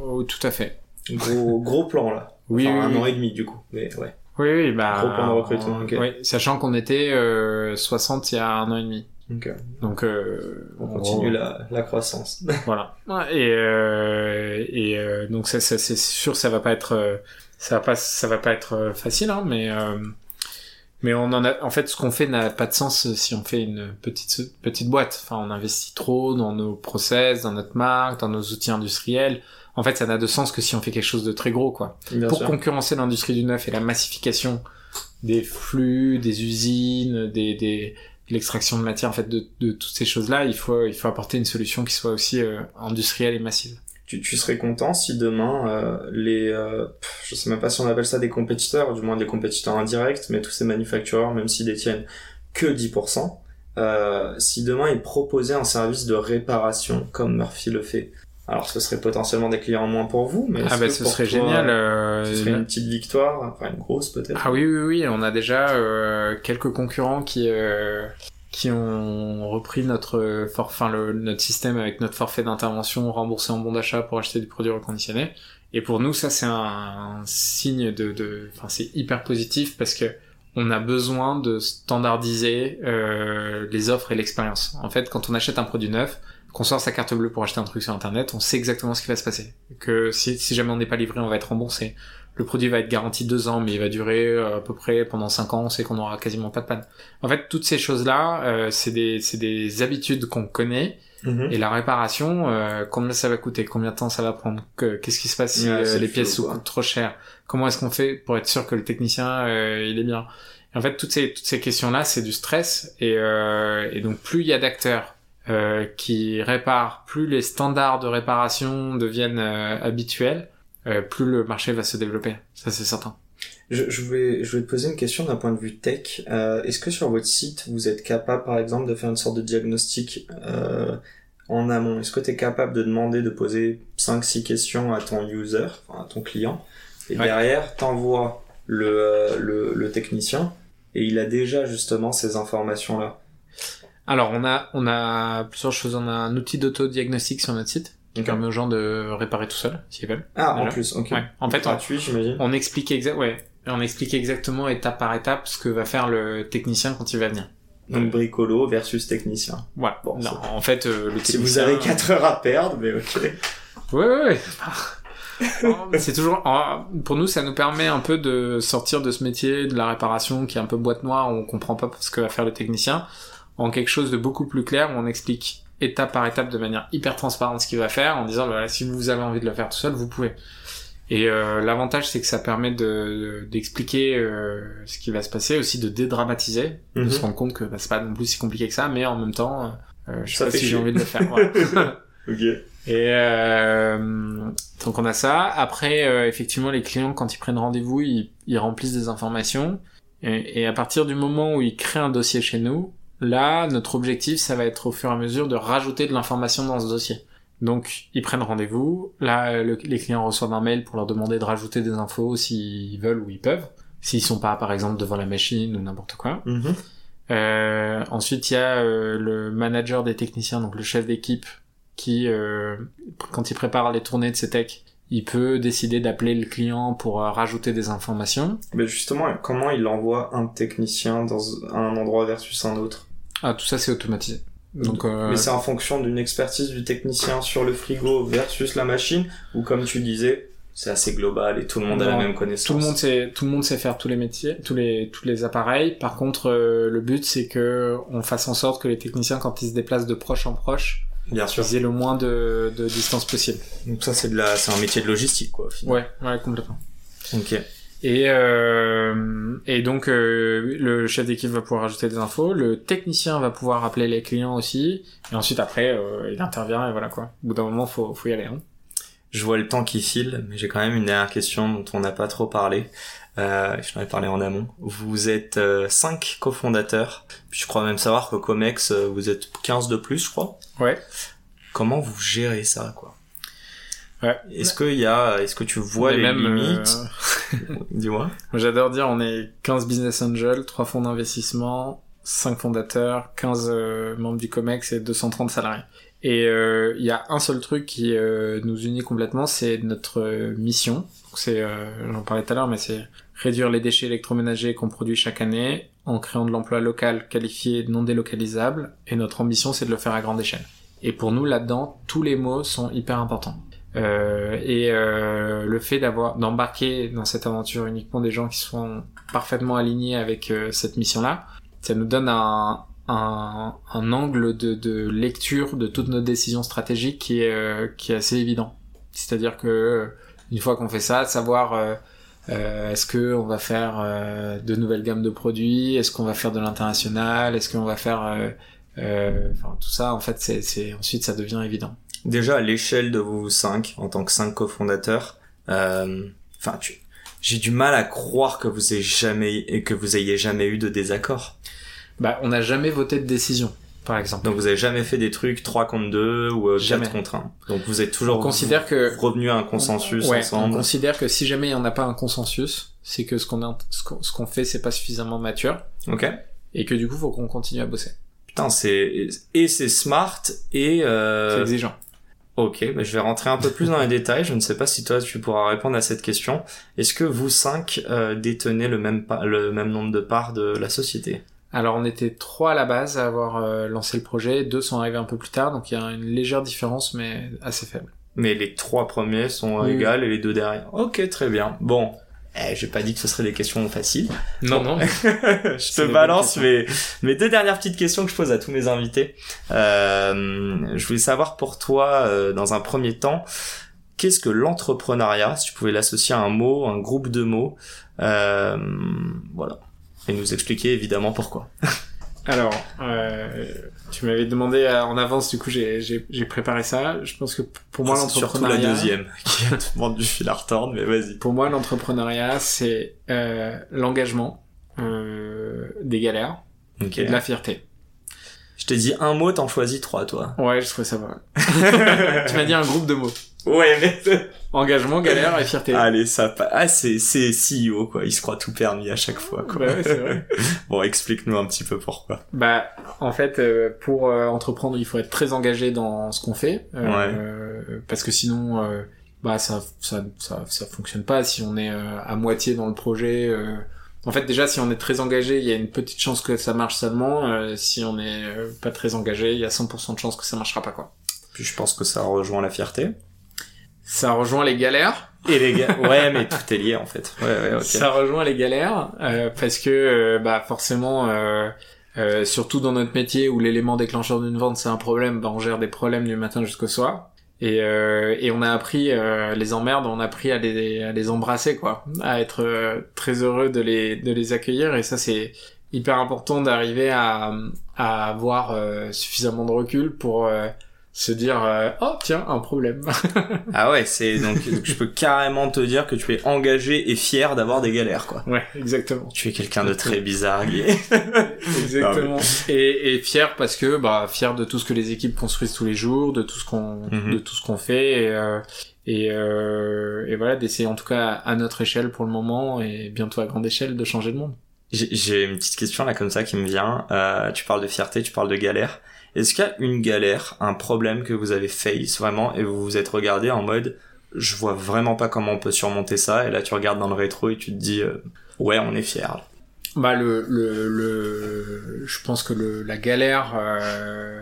B: oh, tout à fait
A: Gros, gros plan là.
B: oui,
A: Enfin,
B: oui,
A: un an et demi du coup. Mais ouais.
B: Oui, oui, bah.
A: Gros plan de recrutement, ok.
B: Oui, sachant qu'on était euh, 60 il y a un an et demi.
A: Donc euh,
B: Donc, euh,
A: on continue
B: gros,
A: la, la croissance.
B: Voilà. Et, euh, et euh, donc, ça, ça, c'est sûr, ça va pas être, euh, ça va pas, ça va pas être euh, facile, hein, mais. Euh, mais on en a, en fait, ce qu'on fait n'a pas de sens si on fait une petite petite boîte. Enfin, on investit trop dans nos process, dans notre marque, dans nos outils industriels. En fait, ça n'a de sens que si on fait quelque chose de très gros, quoi
A: Bien
B: pour
A: sûr.
B: concurrencer l'industrie du neuf et la massification des flux, des usines, des, des l'extraction de matière, en fait, de, de toutes ces choses-là, il faut, il faut apporter une solution qui soit aussi euh, industrielle et massive.
A: Tu, tu serais content si demain euh, les, euh, je sais même pas si on appelle ça des compétiteurs, du moins des compétiteurs indirects, mais tous ces manufactureurs, même s'ils détiennent que 10%, euh, si demain ils proposaient un service de réparation comme Murphy le fait, alors ce serait potentiellement des clients en moins pour vous, mais
B: Ah bah ce serait
A: toi,
B: génial. euh,
A: Ce serait une petite victoire, enfin une grosse peut-être?
B: Ah oui, oui, oui, on a déjà euh, quelques concurrents qui euh, qui ont repris notre for- enfin le, notre système avec notre forfait d'intervention remboursé en bon d'achat pour acheter du produit reconditionné. Et pour nous, ça c'est un, un signe de, de, enfin c'est hyper positif parce que on a besoin de standardiser euh, les offres et l'expérience. En fait, quand on achète un produit neuf, qu'on sort sa carte bleue pour acheter un truc sur internet, on sait exactement ce qui va se passer. Que si, si jamais on n'est pas livré, on va être remboursé. Le produit va être garanti deux ans, mais il va durer euh, à peu près pendant cinq ans. On sait qu'on aura quasiment pas de panne. En fait, toutes ces choses-là, euh, c'est des, c'est des habitudes qu'on connaît.
A: Mhm.
B: Et la réparation, euh, combien ça va coûter, combien de temps ça va prendre, que- qu'est-ce qui se passe si euh, les
A: le
B: pièces
A: flow, quoi.
B: coûtent trop cher, comment est-ce qu'on fait pour être sûr que le technicien euh, il est bien? Et en fait, toutes ces toutes ces questions-là, c'est du stress et euh, et donc plus il y a d'acteurs euh, qui réparent, plus les standards de réparation deviennent euh, habituels, euh, plus le marché va se développer. Ça c'est certain.
A: Je, je, voulais, je voulais te poser une question d'un point de vue tech. Est-ce que sur votre site, vous êtes capable, par exemple, de faire une sorte de diagnostic en amont? Est-ce que tu es capable de demander, de poser 5-6 questions à ton user, à ton client, et
B: Ouais.
A: derrière, t'envoies le, le, le technicien, et il a déjà justement ces informations-là?
B: Alors on a on a plusieurs choses. On a un outil d'auto-diagnostic sur notre site qui permet aux gens de réparer tout seuls s'ils veulent.
A: Ah, en plus, ok.
B: Ouais. En fait, on,
A: gratuit, j'imagine.
B: on explique exa ouais, on explique exactement étape par étape ce que va faire le technicien quand il va venir.
A: Donc bricolo versus technicien.
B: Voilà.
A: Bon,
B: non, en fait, euh, le
A: Si vous avez 4 heures à perdre, mais ok.
B: Ouais, ouais, ouais. C'est toujours pour nous ça nous permet un peu de sortir de ce métier de la réparation qui est un peu boîte noire où on comprend pas ce que va faire le technicien en quelque chose de beaucoup plus clair où on explique étape par étape de manière hyper transparente ce qu'il va faire en disant voilà si vous avez envie de le faire tout seul vous pouvez et euh, l'avantage c'est que ça permet de d'expliquer euh, ce qui va se passer aussi de dédramatiser de
A: Mhm.
B: se rendre compte que bah, c'est pas non plus si compliqué que ça mais en même temps euh, je sais
A: Ça
B: pas si j'ai envie de le faire voilà.
A: Ok.
B: Et euh, donc on a ça. Après, euh, effectivement, les clients, quand ils prennent rendez-vous, ils, ils remplissent des informations. Et, et à partir du moment où ils créent un dossier chez nous, là, notre objectif, ça va être au fur et à mesure de rajouter de l'information dans ce dossier. Donc, ils prennent rendez-vous. Là, le- les clients reçoivent un mail pour leur demander de rajouter des infos s'ils veulent ou ils peuvent. S'ils sont pas, par exemple, devant la machine ou n'importe quoi.
A: Mhm.
B: Euh, ensuite, il y a euh, le manager des techniciens, donc le chef d'équipe, qui, euh, quand il prépare les tournées de ses techs, il peut décider d'appeler le client pour euh, rajouter des informations.
A: Mais justement, comment il envoie un technicien dans un endroit versus un autre?
B: Ah, tout ça, c'est automatisé. Donc, euh,
A: Mais c'est en fonction d'une expertise du technicien sur le frigo versus la machine, ou comme tu disais, c'est assez global et tout le monde a la même connaissance.
B: tout le monde sait, tout le monde sait faire tous les métiers, tous les, tous les appareils. Par contre, euh, le but, c'est que on fasse en sorte que les techniciens, quand ils se déplacent de proche en proche,
A: Bien sûr.
B: ils aient le moins de, de distance possible.
A: Donc ça, c'est de la, c'est un métier de logistique, quoi. au final.
B: Ouais, ouais, complètement.
A: Ok.
B: Et, euh, et donc euh, le chef d'équipe va pouvoir ajouter des infos, le technicien va pouvoir appeler les clients aussi, et ensuite après euh, il intervient et voilà quoi. Au bout d'un moment faut, faut y aller. Hein.
A: Je vois le temps qui file, mais j'ai quand même une dernière question dont on n'a pas trop parlé. Euh, je t'en ai parlé en amont. Vous êtes euh, cinq cofondateurs. Puis je crois même savoir que Comex, euh, vous êtes 15 de plus, je crois.
B: Ouais.
A: Comment vous gérez ça, quoi?
B: Ouais.
A: Est-ce qu'il y a, est-ce que tu vois les
B: même,
A: limites
B: euh,
A: Dis-moi.
B: moi, J'adore dire on est 15 business angels, 3 fonds d'investissement, 5 fondateurs, 15 euh, membres du COMEX et 230 salariés. Et euh, il y a un seul truc qui euh, nous unit complètement, c'est notre euh, mission. C'est, euh, j'en parlais tout à l'heure, mais c'est réduire les déchets électroménagers qu'on produit chaque année en créant de l'emploi local qualifié non délocalisable. Et notre ambition, c'est de le faire à grande échelle. Et pour nous, là-dedans, tous les mots sont hyper importants. Euh, et euh, le fait d'avoir d'embarquer dans cette aventure uniquement des gens qui sont parfaitement alignés avec euh, cette mission-là, ça nous donne un, un, un angle de, de lecture de toutes nos décisions stratégiques qui est, euh, qui est assez évident. C'est-à-dire que euh, une fois qu'on fait ça, savoir est-ce que on va faire de nouvelles gammes de produits, est-ce qu'on va faire de l'international, est-ce qu'on va faire, enfin tout ça, en fait, c'est ensuite ça devient évident.
A: Déjà, à l'échelle de vous cinq, en tant que cinq cofondateurs, euh, enfin, tu, j'ai du mal à croire que vous ayez jamais, et que vous ayez jamais eu de désaccord.
B: Bah, on n'a jamais voté de décision, par exemple.
A: Donc vous avez jamais fait des trucs 3 contre 2 ou euh, 4
B: Jamais.
A: contre 1. Donc vous êtes toujours
B: on considère que
A: revenu à un consensus
B: Ouais,
A: ensemble.
B: on considère que si jamais il n'y en a pas un consensus, c'est que ce qu'on a- ce qu'on ce fait c'est pas suffisamment mature
A: Ok.
B: et que du coup faut qu'on continue à bosser.
A: Putain, c'est et c'est smart et
B: C'est
A: euh...
B: exigeant.
A: Ok, bah je vais rentrer un peu plus dans les détails. Je ne sais pas si toi tu pourras répondre à cette question. Est-ce que vous cinq euh, détenez le même, le même nombre de parts de la société?
B: Alors on était trois à la base à avoir euh, lancé le projet, deux sont arrivés un peu plus tard, donc il y a une légère différence mais assez faible.
A: Mais les trois premiers sont oui. égales et les deux derrière. Ok, très bien. Bon, eh, j'ai pas dit que ce seraient des questions faciles.
B: Non, non.
A: je te balance mes, mes deux dernières petites questions que je pose à tous mes invités. Euh, je voulais savoir pour toi, euh, dans un premier temps, qu'est-ce que l'entrepreneuriat, si tu pouvais l'associer à un mot, un groupe de mots, euh, voilà. Et nous expliquer évidemment pourquoi.
B: Alors, euh, tu m'avais demandé en avance, du coup j'ai préparé ça. Je pense que pour moi l'entrepreneuriat...
A: Surtout la deuxième qui a demande du fil à retordre, mais vas-y.
B: Pour moi l'entrepreneuriat c'est euh, l'engagement, euh, des galères
A: okay.
B: et de la fierté.
A: Je t'ai dit un mot, t'en choisis trois toi.
B: Ouais, je trouvais ça pas mal. tu m'as dit un groupe de mots.
A: Ouais, mais...
B: Engagement, galère et fierté.
A: Allez, ça... Ah, c'est, c'est CEO, quoi. Il se croit tout permis à chaque fois, quoi.
B: Bah ouais, c'est vrai.
A: bon, explique-nous un petit peu pourquoi.
B: Bah, en fait, euh, pour euh, entreprendre, il faut être très engagé dans ce qu'on fait.
A: Euh,
B: ouais. Parce que sinon, euh, bah, ça, ça, ça, ça fonctionne pas. Si on est à moitié dans le projet... En fait, déjà, si on est très engagé, il y a une petite chance que ça marche seulement. si on est pas très engagé, il y a 100% de chance que ça marchera pas, quoi.
A: Puis je pense que ça rejoint la fierté.
B: Ça rejoint les galères.
A: Et les ga... ouais, mais tout est lié en fait. Ouais, ouais, okay.
B: Ça rejoint les galères euh, parce que euh, bah forcément, euh, surtout dans notre métier où l'élément déclencheur d'une vente c'est un problème, bah on gère des problèmes du matin jusqu'au soir. Et, et on a appris les emmerdes, on a appris à les, à les embrasser quoi, à être très heureux de les de les accueillir et ça c'est hyper important d'arriver à à avoir suffisamment de recul pour se dire euh, oh tiens un problème.
A: Ah ouais c'est donc, je peux carrément te dire que tu es engagé et fier d'avoir des galères quoi.
B: Ouais exactement.
A: Tu es quelqu'un de très bizarre
B: exactement. Et, et, fier parce que bah fier de tout ce que les équipes construisent tous les jours de tout ce qu'on mm -hmm. de tout ce qu'on fait et euh, et, euh, et voilà d'essayer en tout cas à notre échelle pour le moment et bientôt à grande échelle de changer le monde.
A: J'ai une petite question là comme ça qui me vient. Euh, tu parles de fierté tu parles de galère est-ce qu'il y a une galère, un problème que vous avez face vraiment et vous vous êtes regardé en mode je vois vraiment pas comment on peut surmonter ça et là tu regardes dans le rétro et tu te dis euh, ouais on est fier.
B: Bah le le le je pense que le la galère euh,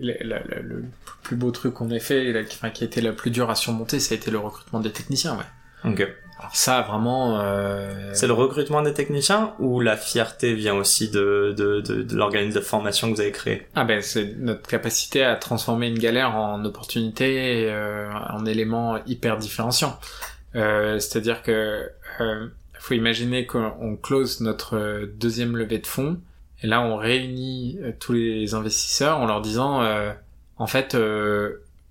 B: le, plus beau truc qu'on ait fait enfin, qui a été la plus dure à surmonter ça a été le recrutement des techniciens ouais.
A: Ok.
B: Alors ça, vraiment... Euh...
A: C'est le recrutement des techniciens ou la fierté vient aussi de, de, de, de l'organisme de formation que vous avez créé?
B: Ah ben c'est notre capacité à transformer une galère en opportunité, euh, en élément hyper différenciant. Euh, C'est-à-dire que euh, faut imaginer qu'on close notre deuxième levée de fonds et là on réunit tous les investisseurs en leur disant en fait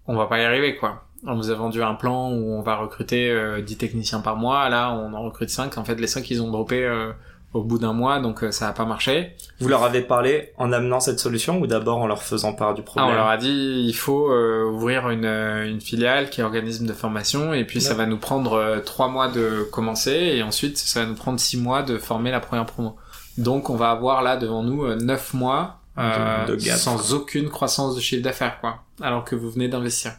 B: on va pas y arriver quoi on nous a vendu un plan où on va recruter euh, 10 techniciens par mois, là on en recrute 5, en fait les 5 ils ont droppé euh, au bout d'un mois, donc euh, ça a pas marché.
A: Vous leur avez parlé en amenant cette solution ou d'abord en leur faisant part du problème
B: ah, On leur a dit il faut euh, ouvrir une, une filiale qui est organisme de formation et puis ouais. ça va nous prendre 3 mois de commencer et ensuite ça va nous prendre 6 mois de former la première promo. Donc on va avoir là devant nous 9 mois de, de sans aucune croissance de chiffre d'affaires quoi, alors que vous venez d'investir.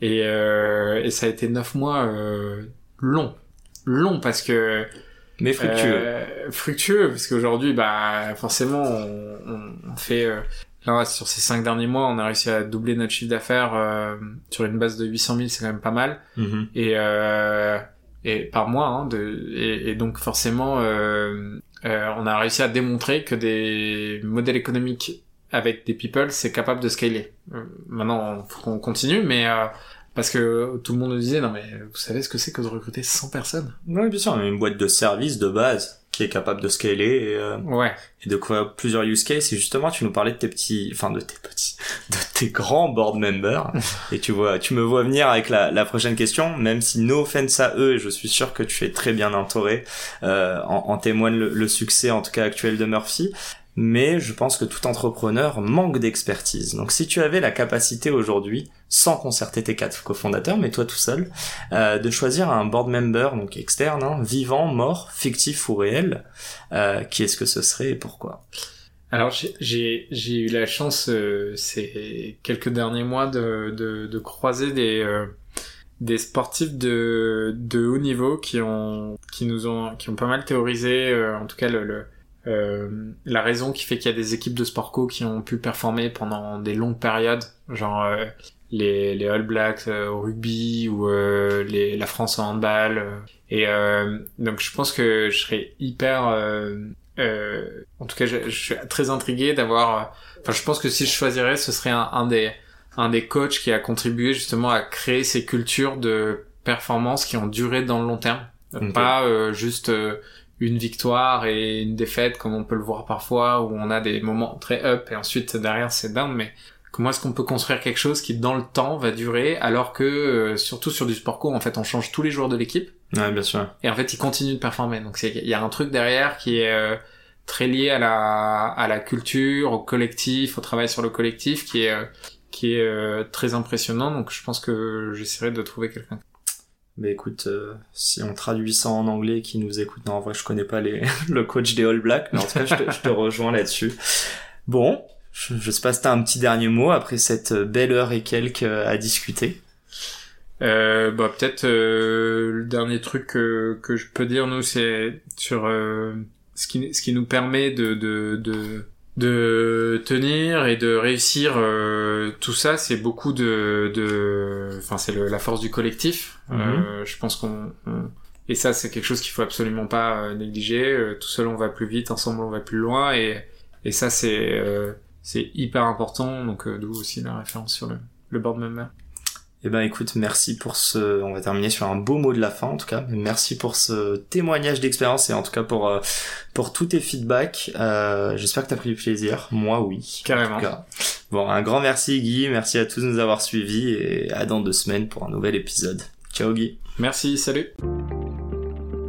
B: Et, euh, et ça a été neuf mois euh, long, long parce que
A: mais fructueux.
B: Euh, fructueux parce qu'aujourd'hui, bah forcément, on, on fait euh, là sur ces cinq derniers mois, on a réussi à doubler notre chiffre d'affaires euh, sur une base de 800 000, c'est quand même pas mal.
A: Mm -hmm.
B: Et euh, et par mois, hein, de, et, et, donc forcément, on a réussi à démontrer que des modèles économiques avec des people, c'est capable de scaler. Euh, maintenant, faut qu'on continue, mais euh, parce que tout le monde nous disait non mais vous savez ce que c'est que de recruter 100 personnes?
A: Oui, bien sûr, on a une boîte de service de base qui est capable de scaler et, euh,
B: ouais.
A: et de quoi plusieurs use cases. Et justement, tu nous parlais de tes petits, enfin de tes petits, de tes grands board members. et tu vois, tu me vois venir avec la, la prochaine question, même si no offense à eux, et je suis sûr que tu es très bien entouré, euh, en, en témoigne le, le succès en tout cas actuel de Murphy mais je pense que tout entrepreneur manque d'expertise. Donc si tu avais la capacité aujourd'hui, sans concerter tes quatre cofondateurs, mais toi tout seul, euh, de choisir un board member, donc externe, hein, vivant, mort, fictif ou réel, euh, qui est-ce que ce serait et pourquoi?
B: Alors j'ai eu la chance euh, ces quelques derniers mois de de, de croiser des euh, des sportifs de de haut niveau qui ont qui nous ont qui ont pas mal théorisé euh, en tout cas le, le euh, la raison qui fait qu'il y a des équipes de sport co qui ont pu performer pendant des longues périodes genre les les All Blacks au rugby ou les la France en handball et donc je pense que je serais hyper euh, en tout cas, je, je, suis très intrigué d'avoir. Enfin, je pense que si je choisirais, ce serait un, un, des un des coachs qui a contribué justement à créer ces cultures de performance qui ont duré dans le long terme, pas euh, juste euh, une victoire et une défaite comme on peut le voir parfois où on a des moments très up et ensuite derrière c'est down, mais comment est-ce qu'on peut construire quelque chose qui dans le temps va durer alors que euh, surtout sur du sport co en fait on change tous les joueurs de l'équipe?
A: Ouais, bien sûr.
B: Et en fait, il continue de performer. Donc il y a un truc derrière qui est euh, très lié à la à la culture, au collectif, au travail sur le collectif, qui est euh, qui est euh, très impressionnant. Donc je pense que j'essaierai de trouver quelqu'un.
A: Mais écoute, si on traduit ça en anglais, qui nous écoute, non, en vrai, je connais pas les, le coach des All Blacks, mais en tout cas, je te, je te rejoins là-dessus. Bon, je, je sais pas si t'as un petit dernier mot après cette belle heure et quelques à discuter.
B: Euh, bah peut-être euh, le dernier truc que, que je peux dire nous c'est sur euh, ce qui ce qui nous permet de de de, de tenir et de réussir euh, tout ça c'est beaucoup de de enfin c'est la force du collectif.
A: Mhm.
B: je pense qu'on on- et ça c'est quelque chose qu'il faut absolument pas négliger. Tout seul on va plus vite ensemble on va plus loin. Et et ça c'est c'est hyper important. Donc d'où aussi la référence sur le le board member
A: Eh ben écoute, merci pour ce. On va terminer sur un beau mot de la fin en tout cas. Merci pour ce témoignage d'expérience et en tout cas pour euh, pour tous tes feedbacks. Euh, J'espère que t'as pris du plaisir. Moi oui.
B: carrément
A: En tout cas. Bon, un grand merci Guy. Merci à tous de nous avoir suivis et à dans deux semaines pour un nouvel épisode. Ciao Guy.
B: merci salut